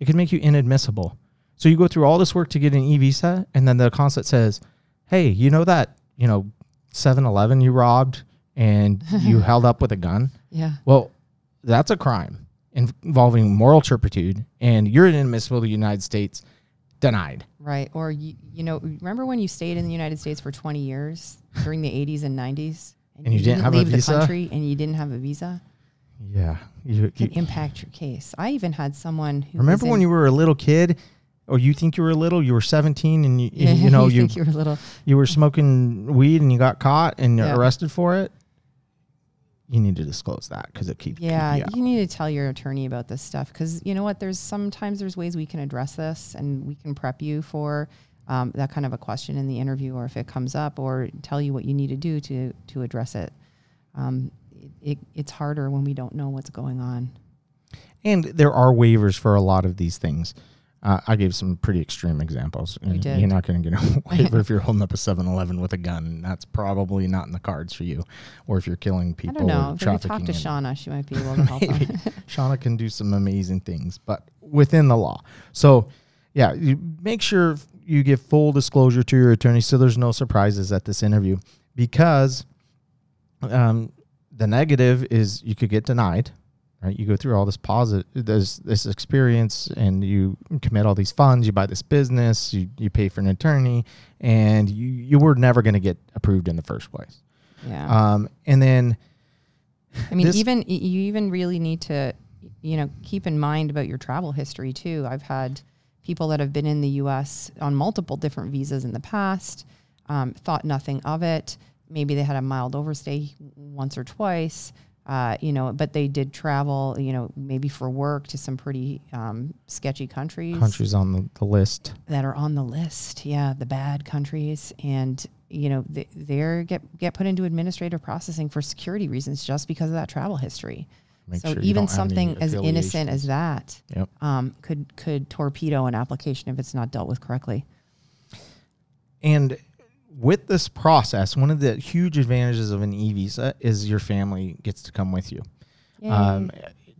Speaker 1: it could make you inadmissible. So you go through all this work to get an e-visa and then the consulate says hey you know that you know 7-eleven you robbed and you held up with a gun
Speaker 2: Yeah.
Speaker 1: well, that's a crime involving moral turpitude, and you're inadmissible to the United States. Denied.
Speaker 2: Right. Or you, you know, remember when you stayed in the United States for 20 years during the 80s and 90s,
Speaker 1: And you didn't have a
Speaker 2: leave
Speaker 1: visa?
Speaker 2: the country and you didn't have a visa?
Speaker 1: Yeah. You,
Speaker 2: Can
Speaker 1: you-
Speaker 2: impact your case. I even had someone who
Speaker 1: remember when you were a little kid, or you think you were little? You were 17, and you you know you
Speaker 2: think you were little.
Speaker 1: you were smoking weed, and you got caught and you're
Speaker 2: Yeah.
Speaker 1: arrested for it. You need to disclose that because it keeps
Speaker 2: Yeah,
Speaker 1: keep you
Speaker 2: you need to tell your attorney about this stuff because you know what? There's sometimes there's ways we can address this and we can prep you for um, that kind of a question in the interview, or if it comes up, or tell you what you need to do to to address it. Um, it, it's harder when we don't know what's going on.
Speaker 1: And there are waivers for a lot of these things. Uh, I gave some pretty extreme examples.
Speaker 2: You did.
Speaker 1: You're not going to get a waiver if you're holding up a 7-Eleven with a gun. That's probably not in the cards for you. Or if you're killing people.
Speaker 2: I don't know. If we talk to Shauna, she might be able to help.
Speaker 1: Shauna can do some amazing things, but within the law. So, yeah, you make sure you give full disclosure to your attorney so there's no surprises at this interview because um, the negative is you could get denied. Right, you go through all this positive, this this experience, and you commit all these funds. You buy this business, you, you pay for an attorney, and you you were never going to get approved in the first place.
Speaker 2: yeah.
Speaker 1: Um, and then
Speaker 2: I mean,
Speaker 1: This-
Speaker 2: even you even really need to, you know, keep in mind about your travel history too. I've had people that have been in the U.S. on multiple different visas in the past, um, thought nothing of it. Maybe they had a mild overstay once or twice, uh, you know, but they did travel, you know, maybe for work to some pretty um, sketchy countries
Speaker 1: countries on the, the list.
Speaker 2: that are on the list. Yeah, the bad countries, and you know they they're get get put into administrative processing for security reasons just because of that travel history.
Speaker 1: Make
Speaker 2: so
Speaker 1: sure
Speaker 2: even
Speaker 1: don't have any
Speaker 2: something as innocent as that
Speaker 1: Yep.
Speaker 2: um, could could torpedo an application if it's not dealt with correctly.
Speaker 1: And with this process, one of the huge advantages of an e visa is your family gets to come with you. Um,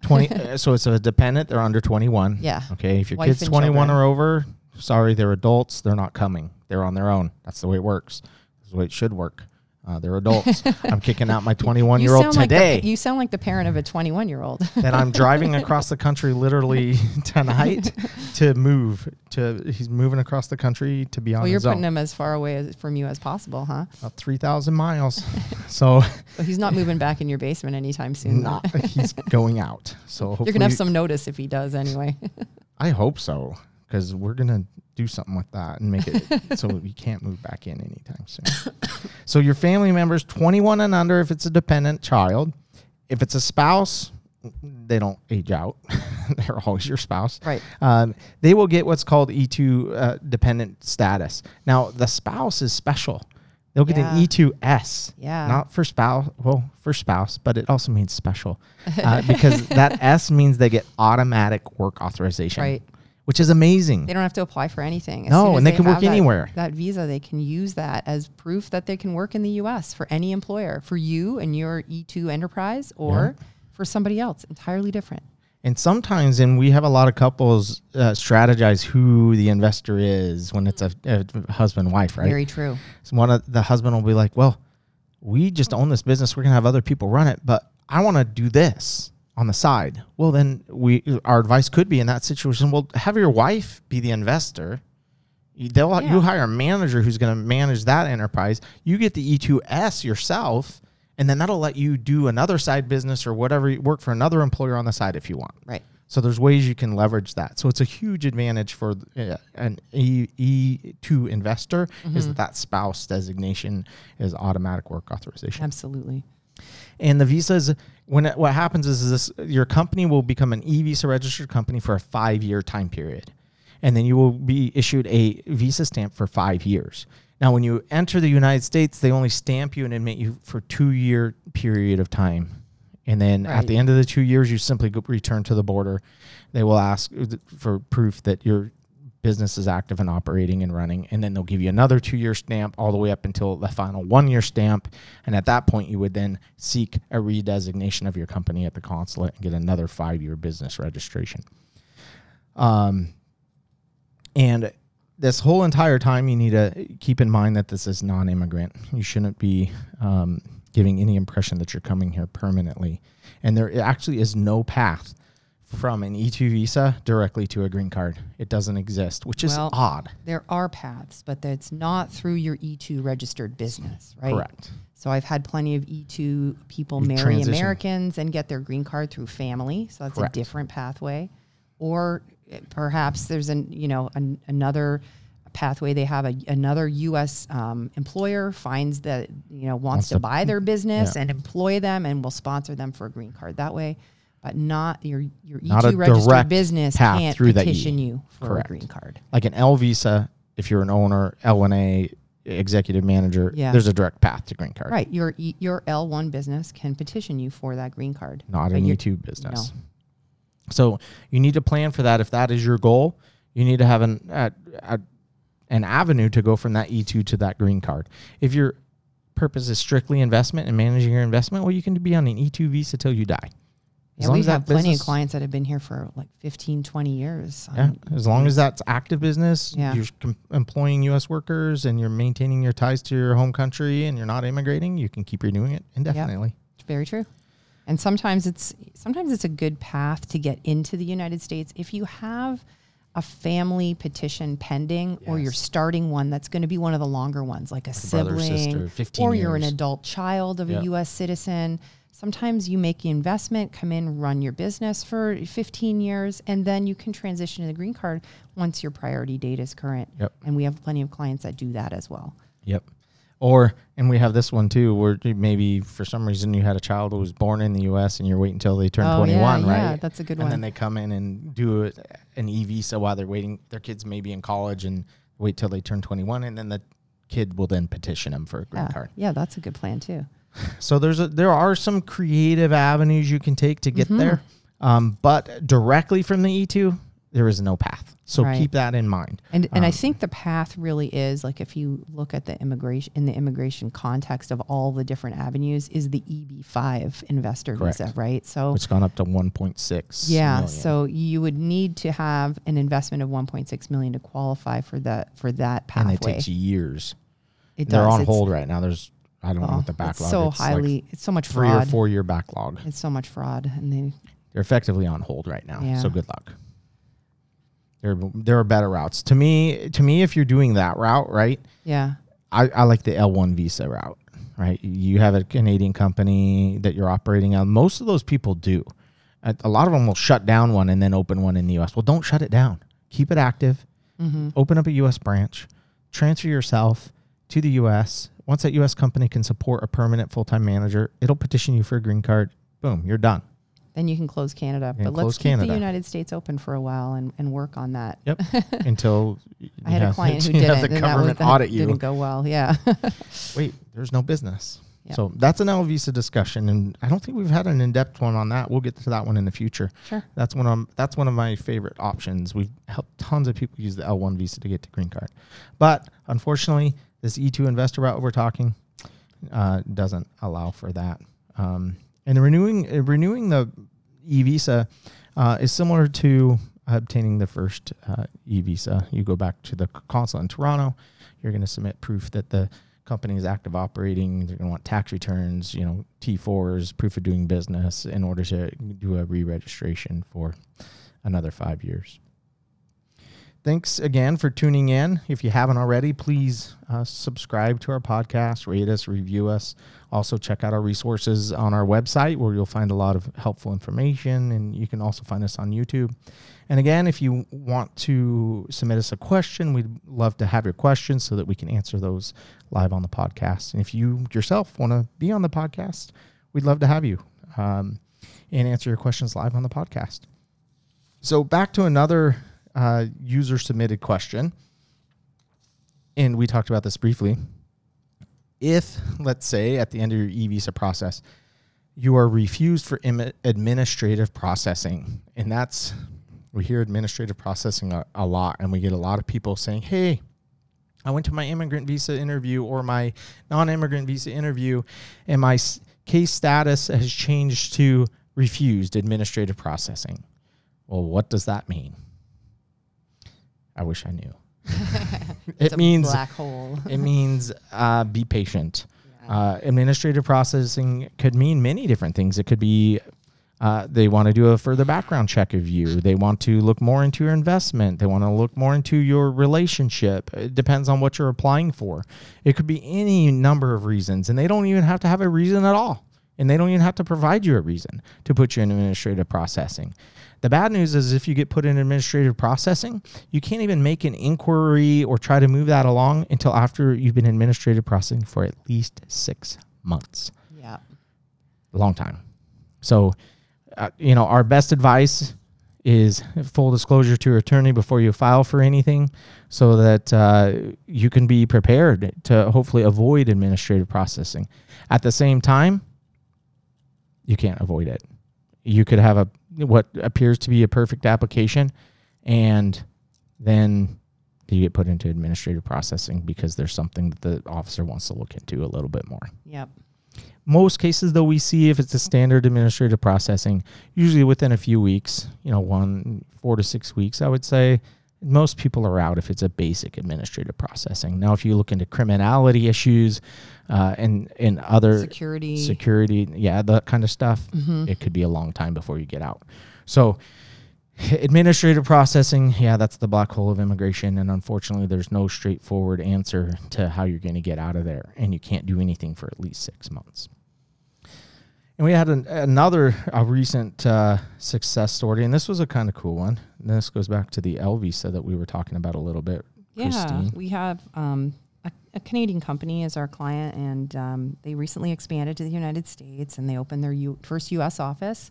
Speaker 1: Twenty. uh, so it's a dependent. They're under twenty one.
Speaker 2: Yeah.
Speaker 1: Okay. If your
Speaker 2: Wife
Speaker 1: kids twenty one
Speaker 2: children.
Speaker 1: or over, sorry, they're adults. They're not coming. They're on their own. That's the way it works. That's the way it should work. Uh, they're adults. I'm kicking out my 21 year old
Speaker 2: sound like the-
Speaker 1: today.
Speaker 2: you sound like the parent of a 21 year old.
Speaker 1: that I'm driving across the country literally tonight to move. To he's moving across the country to be on
Speaker 2: well, you're
Speaker 1: own.
Speaker 2: putting him as far away as, from you as possible, huh?
Speaker 1: about 3,000 miles. so
Speaker 2: But he's not moving back in your basement anytime soon.
Speaker 1: not, he's going out. So
Speaker 2: You're gonna have some notice if he does anyway.
Speaker 1: I hope so because we're gonna do something with that and make it so you can't move back in anytime soon. so your family members, 21 and under, if it's a dependent child, if it's a spouse, they don't age out. They're always your spouse.
Speaker 2: Right.
Speaker 1: Um, they will get what's called E2 uh, dependent status. Now, the spouse is special. They'll get
Speaker 2: Yeah.
Speaker 1: an E2S.
Speaker 2: Yeah.
Speaker 1: Not for spouse, well, for spouse, but it also means special uh, because that S means they get automatic work authorization.
Speaker 2: Right.
Speaker 1: Which is amazing.
Speaker 2: They don't have to apply for anything. As
Speaker 1: No, and they can work
Speaker 2: that-
Speaker 1: anywhere.
Speaker 2: That visa, they can use that as proof that they can work in the U.S. for any employer, for you and your E2 enterprise, or for somebody else, entirely different.
Speaker 1: And sometimes, and we have a lot of couples uh, strategize who the investor is when it's a, a husband wife, right?
Speaker 2: Very true.
Speaker 1: So one of the husband will be like, "Well, we just own this business. We're gonna have other people run it, but I want to do this on the side." Well, then we our advice could be in that situation. Well, have your wife be the investor. You- They'll
Speaker 2: Yeah.
Speaker 1: you hire a manager who's going to manage that enterprise. You get the E2S yourself, and then that'll let you do another side business or whatever. Work for another employer on the side if you want.
Speaker 2: Right.
Speaker 1: So there's ways you can leverage that. So it's a huge advantage for uh, an E E2 investor is that that spouse designation is automatic work authorization.
Speaker 2: Absolutely.
Speaker 1: And the visas, when it, what happens is, is this your company will become an e visa registered company for a five year time period, and then you will be issued a visa stamp for five years. Now, when you enter the United States, they only stamp you and admit you for two year period of time, and then at the end of the two years, you simply go return to the border. They will ask uh, for proof that your business is active and operating and running, and then they'll give you another two year stamp all the way up until the final one year stamp. And at that point, you would then seek a redesignation of your company at the consulate and get another five year business registration. Um, and this whole entire time, you need to keep in mind that this is non immigrant. You shouldn't be um, giving any impression that you're coming here permanently. And there actually is no path from an E2 visa directly to a green card. It doesn't exist, which is
Speaker 2: Well,
Speaker 1: odd.
Speaker 2: There are paths, but that's not through your E2 registered business, right?
Speaker 1: Correct.
Speaker 2: So I've had plenty of E2 people
Speaker 1: You
Speaker 2: marry
Speaker 1: transition.
Speaker 2: Americans and get their green card through family. So that's
Speaker 1: Correct.
Speaker 2: a different pathway. Or eh, perhaps there's an you know an, another pathway. They have a, another U.S. Um, employer finds that you know wants,
Speaker 1: Wants
Speaker 2: to
Speaker 1: to-
Speaker 2: buy their business
Speaker 1: yeah.
Speaker 2: and employ them and will sponsor them for a green card that way. But not your your
Speaker 1: Not a
Speaker 2: E2 registered business can't
Speaker 1: through E.
Speaker 2: petition you for
Speaker 1: Correct.
Speaker 2: a green card.
Speaker 1: Like an L visa if you're an owner, L1A, executive manager,
Speaker 2: Yeah.
Speaker 1: there's a direct path to green card.
Speaker 2: Right. Your E- your L one business can petition you for that green card.
Speaker 1: Not
Speaker 2: But
Speaker 1: an E2 business. So you need to plan for that. If that is your goal, you need to have an a, a, an avenue to go from that E2 to that green card. If your purpose is strictly investment and managing your investment, well, you can be on an E2 visa till you die. As
Speaker 2: Yeah,
Speaker 1: long
Speaker 2: we
Speaker 1: as that
Speaker 2: have plenty
Speaker 1: business-
Speaker 2: of clients that have been here for like 15, 20 years.
Speaker 1: Yeah,
Speaker 2: Um,
Speaker 1: as long as that's active business,
Speaker 2: Yeah.
Speaker 1: you're com- employing U.S. workers and you're maintaining your ties to your home country and you're not immigrating, you can keep renewing it indefinitely.
Speaker 2: It's very true. And sometimes it's sometimes it's a good path to get into the United States if you have a family petition pending or you're starting one that's going to be one of the longer ones like a
Speaker 1: a brother
Speaker 2: sibling
Speaker 1: sister, 15
Speaker 2: or you're an adult child of
Speaker 1: Yeah.
Speaker 2: a US citizen. Sometimes you make the investment, come in, run your business for 15 years and then you can transition to the green card once your priority date is current.
Speaker 1: Yep.
Speaker 2: And we have plenty of clients that do that as well.
Speaker 1: Yep. Or and we have this one too, where maybe for some reason you had a child who was born in the U.S. and you're waiting until they turn
Speaker 2: Oh,
Speaker 1: 21,
Speaker 2: yeah,
Speaker 1: right?
Speaker 2: yeah, that's a good
Speaker 1: and
Speaker 2: one.
Speaker 1: then they come in and do a, an e visa while they're waiting. Their kids may be in college and wait till they turn 21, and then the kid will then petition them for a green
Speaker 2: yeah.
Speaker 1: card.
Speaker 2: Yeah, that's a good plan too.
Speaker 1: So there's a, there are some creative avenues you can take to get
Speaker 2: Mm-hmm.
Speaker 1: there, um, but directly from the E2, there is no path. So
Speaker 2: Right.
Speaker 1: keep that in mind.
Speaker 2: And and I
Speaker 1: Um,
Speaker 2: think the path really is like if you look at the immigration in the immigration context of all the different avenues is the EB5 investor
Speaker 1: Correct.
Speaker 2: visa, right? So
Speaker 1: It's gone up to 1.6.
Speaker 2: yeah,
Speaker 1: million.
Speaker 2: so you would need to have an investment of 1.6 million to qualify for that for that pathway.
Speaker 1: and it takes years.
Speaker 2: It
Speaker 1: They're on
Speaker 2: It's-
Speaker 1: hold right now. There's I don't know
Speaker 2: oh,
Speaker 1: what the
Speaker 2: it's
Speaker 1: backlog.
Speaker 2: so
Speaker 1: it's like
Speaker 2: highly, it's so much
Speaker 1: three
Speaker 2: fraud.
Speaker 1: or four year backlog.
Speaker 2: It's so much fraud, and they
Speaker 1: They're effectively on hold right now.
Speaker 2: Yeah.
Speaker 1: So good luck. There, there are better routes. To me, to me, if you're doing that route, right,
Speaker 2: yeah
Speaker 1: I, I like the L1 visa route, right? You have a Canadian company that you're operating on. Most of those people do. A a lot of them will shut down one and then open one in the US. Well, don't shut it down. Keep it active.
Speaker 2: Mm-hmm.
Speaker 1: Open up a US branch. Transfer yourself to the US. Once that US company can support a permanent full time manager, it'll petition you for a green card. Boom, you're done.
Speaker 2: then you can close Canada.
Speaker 1: can
Speaker 2: but
Speaker 1: close
Speaker 2: let's keep
Speaker 1: Canada.
Speaker 2: the United States open for a while and, and work on that.
Speaker 1: Yep. Until
Speaker 2: I had a client who
Speaker 1: you
Speaker 2: did
Speaker 1: have
Speaker 2: it,
Speaker 1: the
Speaker 2: and that, was,
Speaker 1: government
Speaker 2: that
Speaker 1: audit you.
Speaker 2: didn't go well. Yeah.
Speaker 1: Wait, there's no business.
Speaker 2: Yeah.
Speaker 1: So that's an L visa discussion, and I don't think we've had an in-depth one on that. We'll get to that one in the future.
Speaker 2: Sure.
Speaker 1: That's one of that's one of my favorite options. We've helped tons of people use the L1 visa to get to green card, but unfortunately, this E2 investor route we're talking uh, doesn't allow for that. Um, and renewing uh, renewing the e visa uh, is similar to obtaining the first uh, e visa. You go back to the consulate in Toronto. You're going to submit proof that the company is active operating. They're going to want tax returns, you know, T4s, proof of doing business, in order to do a re-registration for another five years. Thanks again for tuning in. If you haven't already, please uh, subscribe to our podcast, rate us, review us. Also, check out our resources on our website where you'll find a lot of helpful information. And you can also find us on YouTube. And again, if you want to submit us a question, we'd love to have your questions so that we can answer those live on the podcast. And if you yourself want to be on the podcast, we'd love to have you um, and answer your questions live on the podcast. So, back to another uh, user submitted question. And we talked about this briefly. If, let's say, at the end of your e visa process, you are refused for Im- administrative processing, and that's we hear administrative processing a, a lot, and we get a lot of people saying, "Hey, I went to my immigrant visa interview or my non-immigrant visa interview, and my s- case status has changed to refused administrative processing." Well, what does that mean? I wish I knew. It means
Speaker 2: black hole.
Speaker 1: it means uh, be patient. Uh, administrative processing could mean many different things. It could be uh, they want to do a further background check of you. They want to look more into your investment. They want to look more into your relationship. It depends on what you're applying for. It could be any number of reasons, and they don't even have to have a reason at all. And they don't even have to provide you a reason to put you in administrative processing. The bad news is if you get put in administrative processing, you can't even make an inquiry or try to move that along until after you've been in administrative processing for at least six months.
Speaker 2: yeah.
Speaker 1: A long time. So, uh, you know, our best advice is full disclosure to your attorney before you file for anything so that uh, you can be prepared to hopefully avoid administrative processing. At the same time, you can't avoid it. You could have a what appears to be a perfect application and then you get put into administrative processing because there's something that the officer wants to look into a little bit more.
Speaker 2: Yep.
Speaker 1: Most cases, though, we see if it's a standard administrative processing, usually within a few weeks, you know, one, four to six weeks, I would say. Most people are out if it's a basic administrative processing. Now, if you look into criminality issues uh, and and other
Speaker 2: Security.
Speaker 1: security, yeah, that kind of stuff,
Speaker 2: Mhm.
Speaker 1: it could be a long time before you get out. So, administrative processing, yeah, that's the black hole of immigration. And unfortunately, there's no straightforward answer to how you're going to get out of there. And you can't do anything for at least six months. And we had an, another a recent uh, success story, and this was a kind of cool one. And this goes back to the L visa that we were talking about a little bit.
Speaker 2: Yeah,
Speaker 1: Christine.
Speaker 2: we have um, a, a Canadian company as our client, and um, they recently expanded to the United States, and they opened their U- first U.S. office.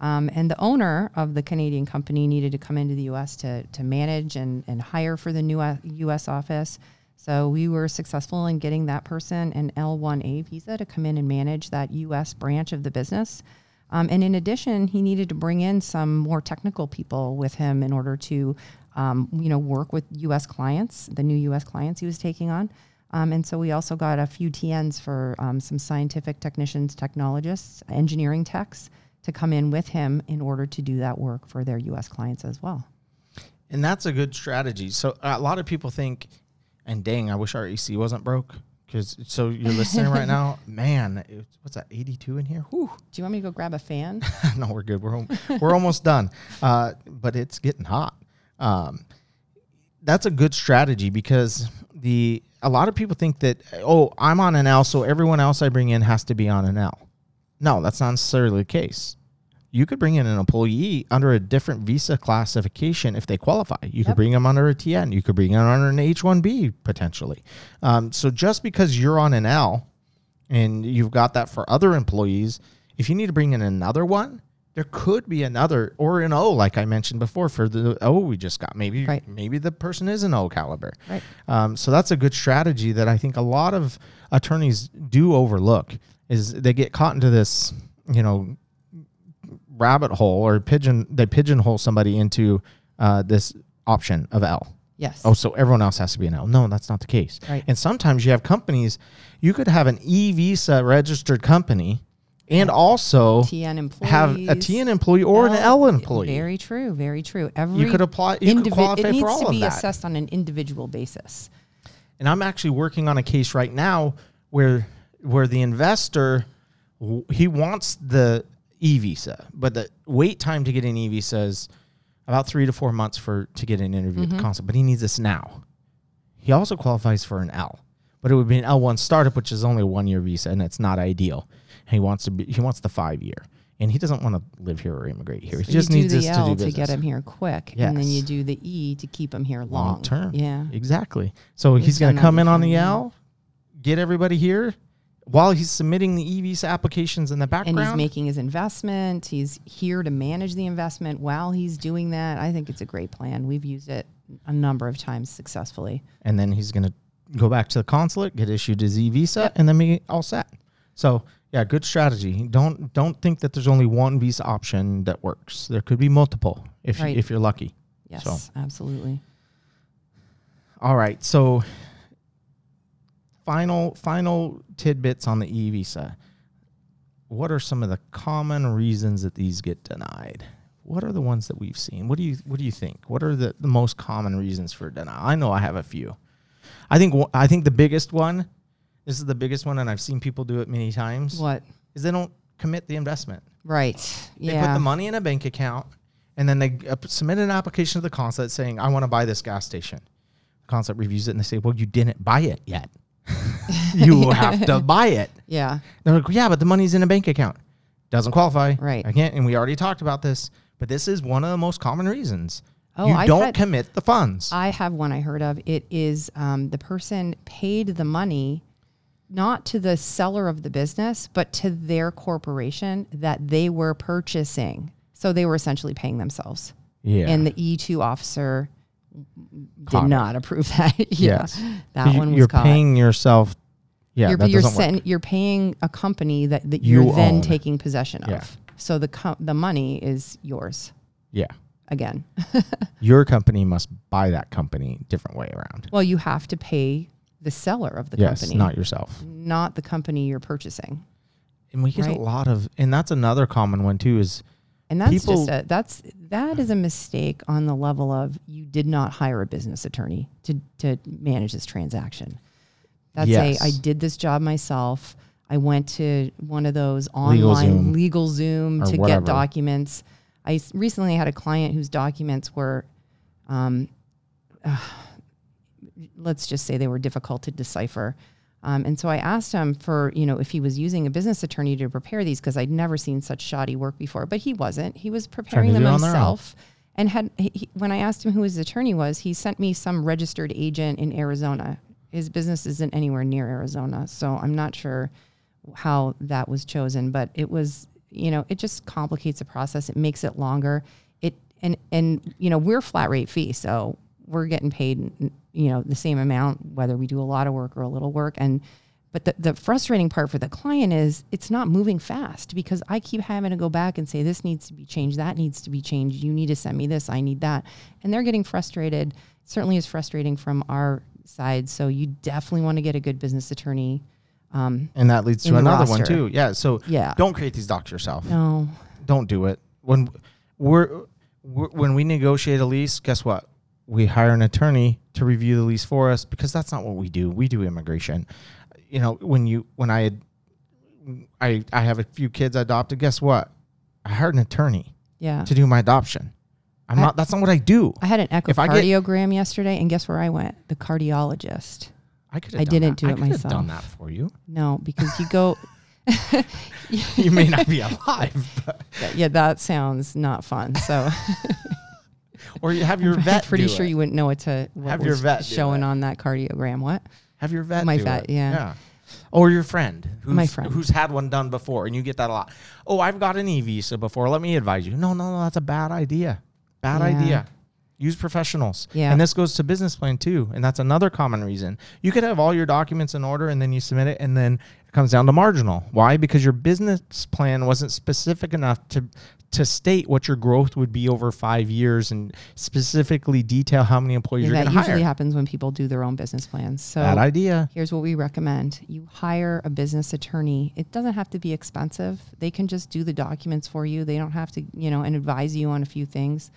Speaker 2: Um, and the owner of the Canadian company needed to come into the U.S. to to manage and and hire for the new uh, U.S. office. So we were successful in getting that person an L1A visa to come in and manage that U.S. branch of the business. Um, and in addition, he needed to bring in some more technical people with him in order to, um, you know, work with U.S. clients, the new U.S. clients he was taking on. Um, and so we also got a few TNs for um, some scientific technicians, technologists, engineering techs to come in with him in order to do that work for their U.S. clients as well.
Speaker 1: And that's a good strategy. So a lot of people think, and dang, I wish our AC wasn't broke. Because so you're listening right now, man. It, what's that? 82 in here? Whew.
Speaker 2: Do you want me to go grab a fan?
Speaker 1: no, we're good. We're home. we're almost done. Uh, but it's getting hot. Um, that's a good strategy because the a lot of people think that oh I'm on an L, so everyone else I bring in has to be on an L. No, that's not necessarily the case. You could bring in an employee under a different visa classification if they qualify. You could bring them under a TN. You could bring them under an H-1B potentially. Um, so just because you're on an L and you've got that for other employees, if you need to bring in another one, there could be another or an O, like I mentioned before, for the O we just got. Maybe
Speaker 2: Right.
Speaker 1: maybe the person is an O caliber.
Speaker 2: Right.
Speaker 1: Um, so that's a good strategy that I think a lot of attorneys do overlook. Is they get caught into this, you know, rabbit hole or pigeon. They pigeonhole somebody into uh, this option of L.
Speaker 2: Yes.
Speaker 1: Oh, so everyone else has to be an L. No, that's not the case.
Speaker 2: Right.
Speaker 1: And sometimes you have companies, you could have an e visa registered company and also
Speaker 2: TN
Speaker 1: have a TN employee or an L employee.
Speaker 2: Very true. Very true. Every
Speaker 1: you could apply, you could
Speaker 2: indivi-
Speaker 1: qualify
Speaker 2: it needs
Speaker 1: for all
Speaker 2: to be assessed on an individual basis.
Speaker 1: And I'm actually working on a case right now where where the investor he wants the e visa, but the wait time to get an e visa is about three to four months for to get an interview
Speaker 2: Mm-hmm.
Speaker 1: at the consulate. But he needs this now. He also qualifies for an L, but it would be an L one startup, which is only a one year visa, and it's not ideal. He wants to be he wants the five year, and he doesn't want to live here or immigrate here. He
Speaker 2: So
Speaker 1: just
Speaker 2: you
Speaker 1: needs this
Speaker 2: the
Speaker 1: to
Speaker 2: L
Speaker 1: do
Speaker 2: to, get him here quick, and then you do the E to keep him here long,
Speaker 1: long term.
Speaker 2: Yeah.
Speaker 1: exactly. So
Speaker 2: We've
Speaker 1: he's going to come in on the. L, get everybody here while he's submitting the e visa applications in the background.
Speaker 2: And he's making his investment. He's here to manage the investment while he's doing that. I think it's a great plan. We've used it a number of times successfully.
Speaker 1: and then he's going to go back to the consulate, get issued his e visa,
Speaker 2: Yep.
Speaker 1: and then be all set. So yeah, good strategy. Don't don't think that there's only one visa option that works. There could be multiple if
Speaker 2: Right.
Speaker 1: if you're lucky.
Speaker 2: Yes,
Speaker 1: So.
Speaker 2: absolutely.
Speaker 1: All right. So final final tidbits on the e visa. What are some of the common reasons that these get denied? What are the ones that we've seen? What do you what do you think? What are the, the most common reasons for denial? I know I have a few. I think I think the biggest one, this is the biggest one, and I've seen people do it many times.
Speaker 2: What?
Speaker 1: Is they don't commit the investment.
Speaker 2: Right.
Speaker 1: They
Speaker 2: yeah.
Speaker 1: put the money in a bank account and then they uh, submit an application to the consulate saying, I want to buy this gas station. The consulate reviews it and they say, Well, you didn't buy it yet. you have to buy it.
Speaker 2: yeah.
Speaker 1: They're like, Yeah, but the money's in a bank account. Doesn't qualify.
Speaker 2: Right.
Speaker 1: I can't. And we already talked about this, but this is one of the most common reasons.
Speaker 2: Oh,
Speaker 1: you
Speaker 2: I've
Speaker 1: don't
Speaker 2: had-
Speaker 1: commit the funds.
Speaker 2: I have one I heard of. It is um, the person paid the money not to the seller of the business, but to their corporation that they were purchasing. So they were essentially paying themselves.
Speaker 1: Yeah.
Speaker 2: and the E2 officer did not approve that. yeah,
Speaker 1: Yes.
Speaker 2: that
Speaker 1: You-
Speaker 2: one was
Speaker 1: you're
Speaker 2: caught.
Speaker 1: paying yourself. Yeah,
Speaker 2: you're,
Speaker 1: that
Speaker 2: you're,
Speaker 1: doesn't work.
Speaker 2: sen- you're paying a company that, that
Speaker 1: You
Speaker 2: you're then
Speaker 1: own.
Speaker 2: taking possession of.
Speaker 1: Yeah.
Speaker 2: So the co- the money is yours
Speaker 1: Yeah.
Speaker 2: again.
Speaker 1: Your company must buy that company different way around.
Speaker 2: Well, you have to pay the seller of the
Speaker 1: yes,
Speaker 2: company,
Speaker 1: not yourself.
Speaker 2: not the company you're purchasing.
Speaker 1: And we get
Speaker 2: Right.
Speaker 1: a lot of, and that's another common one too. Is
Speaker 2: And that's
Speaker 1: People-
Speaker 2: just a that's that is a mistake on the level of you did not hire a business attorney to to manage this transaction. That's
Speaker 1: Yes.
Speaker 2: a I did this job myself. I went to one of those
Speaker 1: Legal
Speaker 2: online
Speaker 1: Zoom LegalZoom
Speaker 2: to
Speaker 1: whatever.
Speaker 2: get documents. I recently had a client whose documents were, um, let's just say they were difficult to decipher. Um, and so I asked him for, you know, if he was using a business attorney to prepare these because I'd never seen such shoddy work before. But he wasn't. He was preparing them
Speaker 1: do it on their own.
Speaker 2: himself. And had he- when I asked him who his attorney was, he sent me some registered agent in Arizona. His business isn't anywhere near Arizona, so I'm not sure how that was chosen. But it was, you know, it just complicates the process. It makes it longer. It and and you know we're flat rate fee, so we're getting paid, you know, the same amount whether we do a lot of work or a little work. And but the, the frustrating part for the client is it's not moving fast because I keep having to go back and say this needs to be changed, that needs to be changed. You need to send me this, I need that, and they're getting frustrated. Certainly is frustrating from our side. So you definitely want to get a good business attorney. Um,
Speaker 1: and that leads to
Speaker 2: the
Speaker 1: another one too. Yeah. So
Speaker 2: yeah.
Speaker 1: don't create these docs yourself.
Speaker 2: No.
Speaker 1: Don't do it. When we're, we're when we negotiate a lease, guess what? We hire an attorney to review the lease for us because that's not what we do. We do immigration. You know, when you when I had I I have a few kids I adopted, guess what? I hired an attorney
Speaker 2: Yeah.
Speaker 1: to do my adoption. I'm
Speaker 2: I-
Speaker 1: not that's not what I do.
Speaker 2: I had an
Speaker 1: I get-
Speaker 2: echocardiogram yesterday, and guess where I went? The cardiologist.
Speaker 1: I could
Speaker 2: I didn't
Speaker 1: that.
Speaker 2: do
Speaker 1: I
Speaker 2: it
Speaker 1: could have
Speaker 2: myself.
Speaker 1: done that for you.
Speaker 2: No, because you go.
Speaker 1: You may not be alive, but,
Speaker 2: yeah, that sounds not fun. So
Speaker 1: or you have your vet.
Speaker 2: I'm pretty sure
Speaker 1: it.
Speaker 2: you wouldn't know what to what
Speaker 1: Have your vet
Speaker 2: showing on that cardiogram. What?
Speaker 1: Have your vet.
Speaker 2: My vet,
Speaker 1: it.
Speaker 2: yeah.
Speaker 1: Or your friend, who's,
Speaker 2: My friend.
Speaker 1: who's had one done before, and you get that a lot. Oh, I've got an e visa before. Let me advise you. No, no, no, that's a bad idea. Bad
Speaker 2: Yeah.
Speaker 1: idea. Use professionals.
Speaker 2: Yeah.
Speaker 1: And this goes to business plan too, and that's another common reason. You could have all your documents in order, and then you submit it, and then it comes down to marginal. Why? Because your business plan wasn't specific enough to to state what your growth would be over five years, and specifically detail how many employees
Speaker 2: Yeah,
Speaker 1: you're
Speaker 2: that
Speaker 1: going to hire.
Speaker 2: That usually happens when people do their own business plans. So
Speaker 1: Bad idea.
Speaker 2: here's what we recommend. You hire a business attorney. It doesn't have to be expensive. They can just do the documents for you. They don't have to you know and advise you on a few things.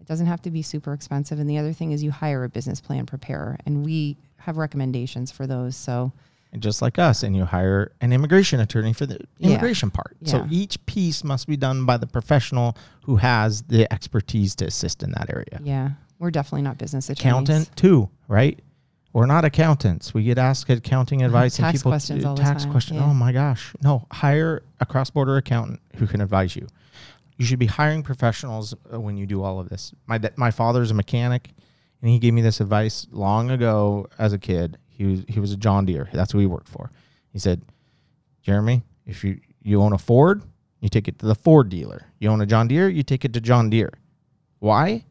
Speaker 2: It doesn't have to be super expensive. And the other thing is you hire a business plan preparer. And we have recommendations for those. So
Speaker 1: and just like us, and you hire an immigration attorney for the
Speaker 2: Yeah.
Speaker 1: immigration part. So each piece must be done by the professional who has the expertise to assist in that area.
Speaker 2: yeah we're definitely not business attorneys.
Speaker 1: Accountant too, right? We're not accountants. We get asked accounting advice and
Speaker 2: Tax
Speaker 1: people
Speaker 2: questions all
Speaker 1: tax
Speaker 2: time,
Speaker 1: question.
Speaker 2: yeah.
Speaker 1: Oh my gosh, no! Hire a cross-border accountant who can advise you. You should be hiring professionals uh, when you do all of this. My my father's a mechanic, and he gave me this advice long ago as a kid. He was he was a John Deere. That's who he worked for. He said, Jeremy, if you you own a Ford, you take it to the Ford dealer. You own a John Deere, you take it to John Deere. Why?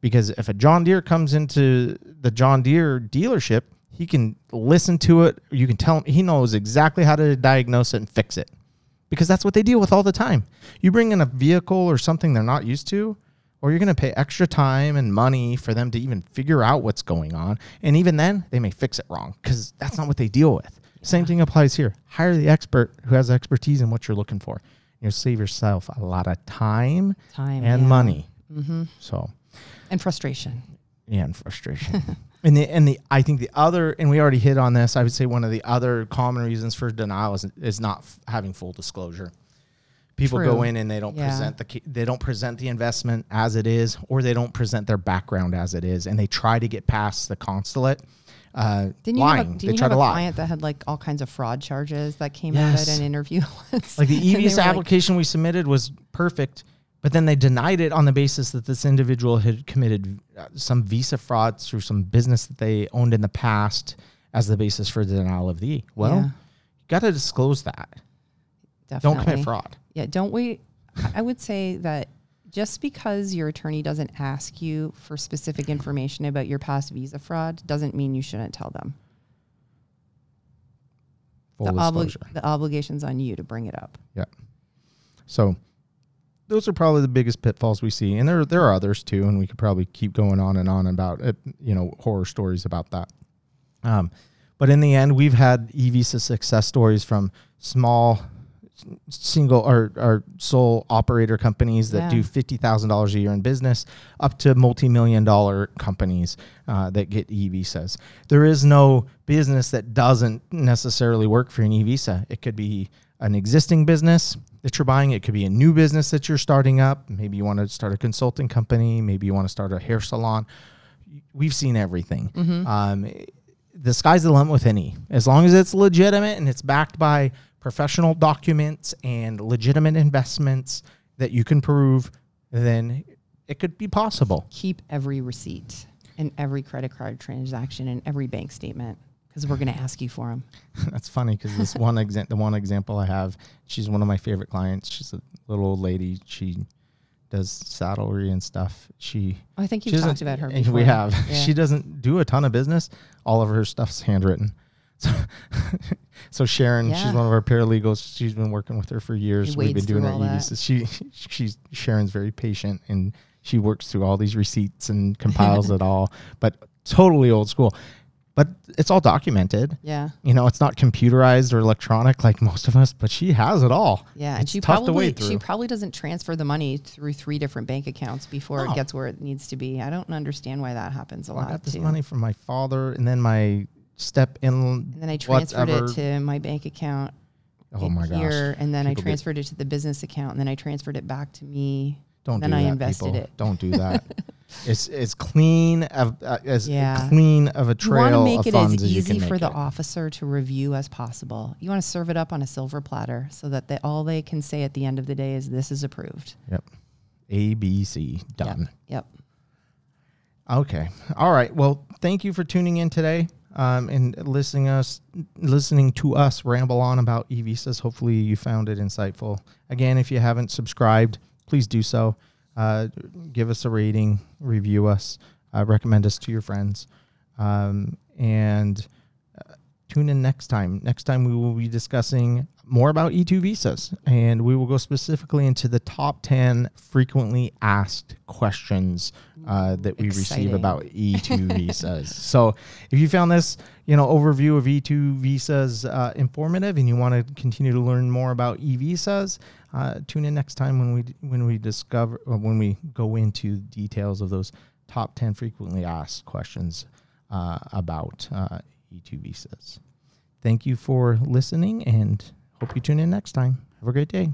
Speaker 1: Because if a John Deere comes into the John Deere dealership, he can listen to it. You can tell him he knows exactly how to diagnose it and fix it. Because that's what they deal with all the time. You bring in a vehicle or something they're not used to, or you're going to pay extra time and money for them to even figure out what's going on. And even then, they may fix it wrong because that's not what they deal with. Same thing applies here. Hire the expert who has expertise in what you're looking for. You'll save yourself a lot of time
Speaker 2: time
Speaker 1: and
Speaker 2: yeah.
Speaker 1: money.
Speaker 2: hmm
Speaker 1: So,
Speaker 2: and frustration
Speaker 1: yeah, and frustration. and the and the I think the other and we already hit on this. I would say one of the other common reasons for denial is is not f- having full disclosure. People go in and they don't
Speaker 2: Yeah.
Speaker 1: present the they don't present the investment as it is, or they don't present their background as it is, and they try to get past the consulate. Uh,
Speaker 2: didn't you
Speaker 1: lying.
Speaker 2: have, a, didn't you have a
Speaker 1: lie.
Speaker 2: client that had like all kinds of fraud charges that came out
Speaker 1: Yes.
Speaker 2: at an interview once?
Speaker 1: Like the
Speaker 2: And they like,
Speaker 1: application we submitted was perfect, but then they denied it on the basis that this individual had committed uh, some visa fraud through some business that they owned in the past as the basis for the denial of the. Well,
Speaker 2: Yeah.
Speaker 1: you got to disclose that.
Speaker 2: Definitely.
Speaker 1: Don't commit fraud.
Speaker 2: Yeah, don't we? I- would say that just because your attorney doesn't ask you for specific information about your past visa fraud doesn't mean you shouldn't tell them.
Speaker 1: Full
Speaker 2: The, obli- the obligation's on you to bring it up.
Speaker 1: Yeah. So those are probably the biggest pitfalls we see, and there there are others too, and we could probably keep going on and on about it, you know horror stories about that. Um, but in the end, we've had e-visa success stories from small single or, or sole operator companies that
Speaker 2: Yeah.
Speaker 1: do fifty thousand dollars a year in business, up to multi-million dollar companies uh, that get e-visas. There is no business that doesn't necessarily work for an e-visa. It could be an existing business that you're buying. It could be a new business that you're starting up. Maybe you want to start a consulting company. Maybe you want to start a hair salon. We've seen everything. Um, the sky's the limit with any. As long as it's legitimate and it's backed by professional documents and legitimate investments that you can prove, then it could be possible.
Speaker 2: Keep every receipt and every credit card transaction and every bank statement because we're going to ask you for them.
Speaker 1: That's funny because this one example, the one example I have, she's one of my favorite clients. She's a little old lady. She does saddlery and stuff. She oh,
Speaker 2: I think you've
Speaker 1: doesn't-
Speaker 2: talked about her before.
Speaker 1: We have.
Speaker 2: Yeah.
Speaker 1: She doesn't do a ton of business. All of her stuff's handwritten. So, so Sharon, she's one of our paralegals. She's been working with her for years. We've been doing
Speaker 2: all that.
Speaker 1: She, she's Sharon's very patient and she works through all these receipts and compiles it all. But totally old school. But it's all documented.
Speaker 2: Yeah.
Speaker 1: You know, it's not computerized or electronic like most of us, but she has it all.
Speaker 2: Yeah, and she probably she probably doesn't transfer the money through three different bank accounts before
Speaker 1: No.
Speaker 2: it gets where it needs to be. I don't understand why that happens a
Speaker 1: Well,
Speaker 2: lot
Speaker 1: I got this
Speaker 2: too.
Speaker 1: money from my father, and then my step in.
Speaker 2: and then I transferred
Speaker 1: whatever.
Speaker 2: it to my bank account
Speaker 1: Oh my gosh!
Speaker 2: here, and then I
Speaker 1: People get-
Speaker 2: transferred it to the business account, and then I transferred it back to me.
Speaker 1: Don't
Speaker 2: then
Speaker 1: do
Speaker 2: I
Speaker 1: that,
Speaker 2: invested
Speaker 1: people.
Speaker 2: it.
Speaker 1: Don't do that. it's it's clean of uh, as
Speaker 2: Yeah.
Speaker 1: clean of a trail.
Speaker 2: You want to make it as
Speaker 1: as
Speaker 2: easy for the
Speaker 1: it.
Speaker 2: officer to review as possible. You want to serve it up on a silver platter so that they, all they can say at the end of the day is this is approved.
Speaker 1: Yep. A B C done.
Speaker 2: Yep.
Speaker 1: Okay. All right. Well, thank you for tuning in today um, and listening us listening to us ramble on about e visas. Hopefully, you found it insightful. Again, if you haven't subscribed, please do so. Uh, give us a rating, review us, uh, recommend us to your friends, um, and tune in next time. Next time, we will be discussing more about E2 visas, and we will go specifically into the top 10 frequently asked questions uh, that we receive about E2 visas. So, if you found this, you know, overview of E2 visas uh, informative, and you want to continue to learn more about E visas, uh, tune in next time when we when we discover or when we go into details of those top 10 frequently asked questions uh, about uh, E2 visas. Thank you for listening and hope you tune in next time. Have a great day.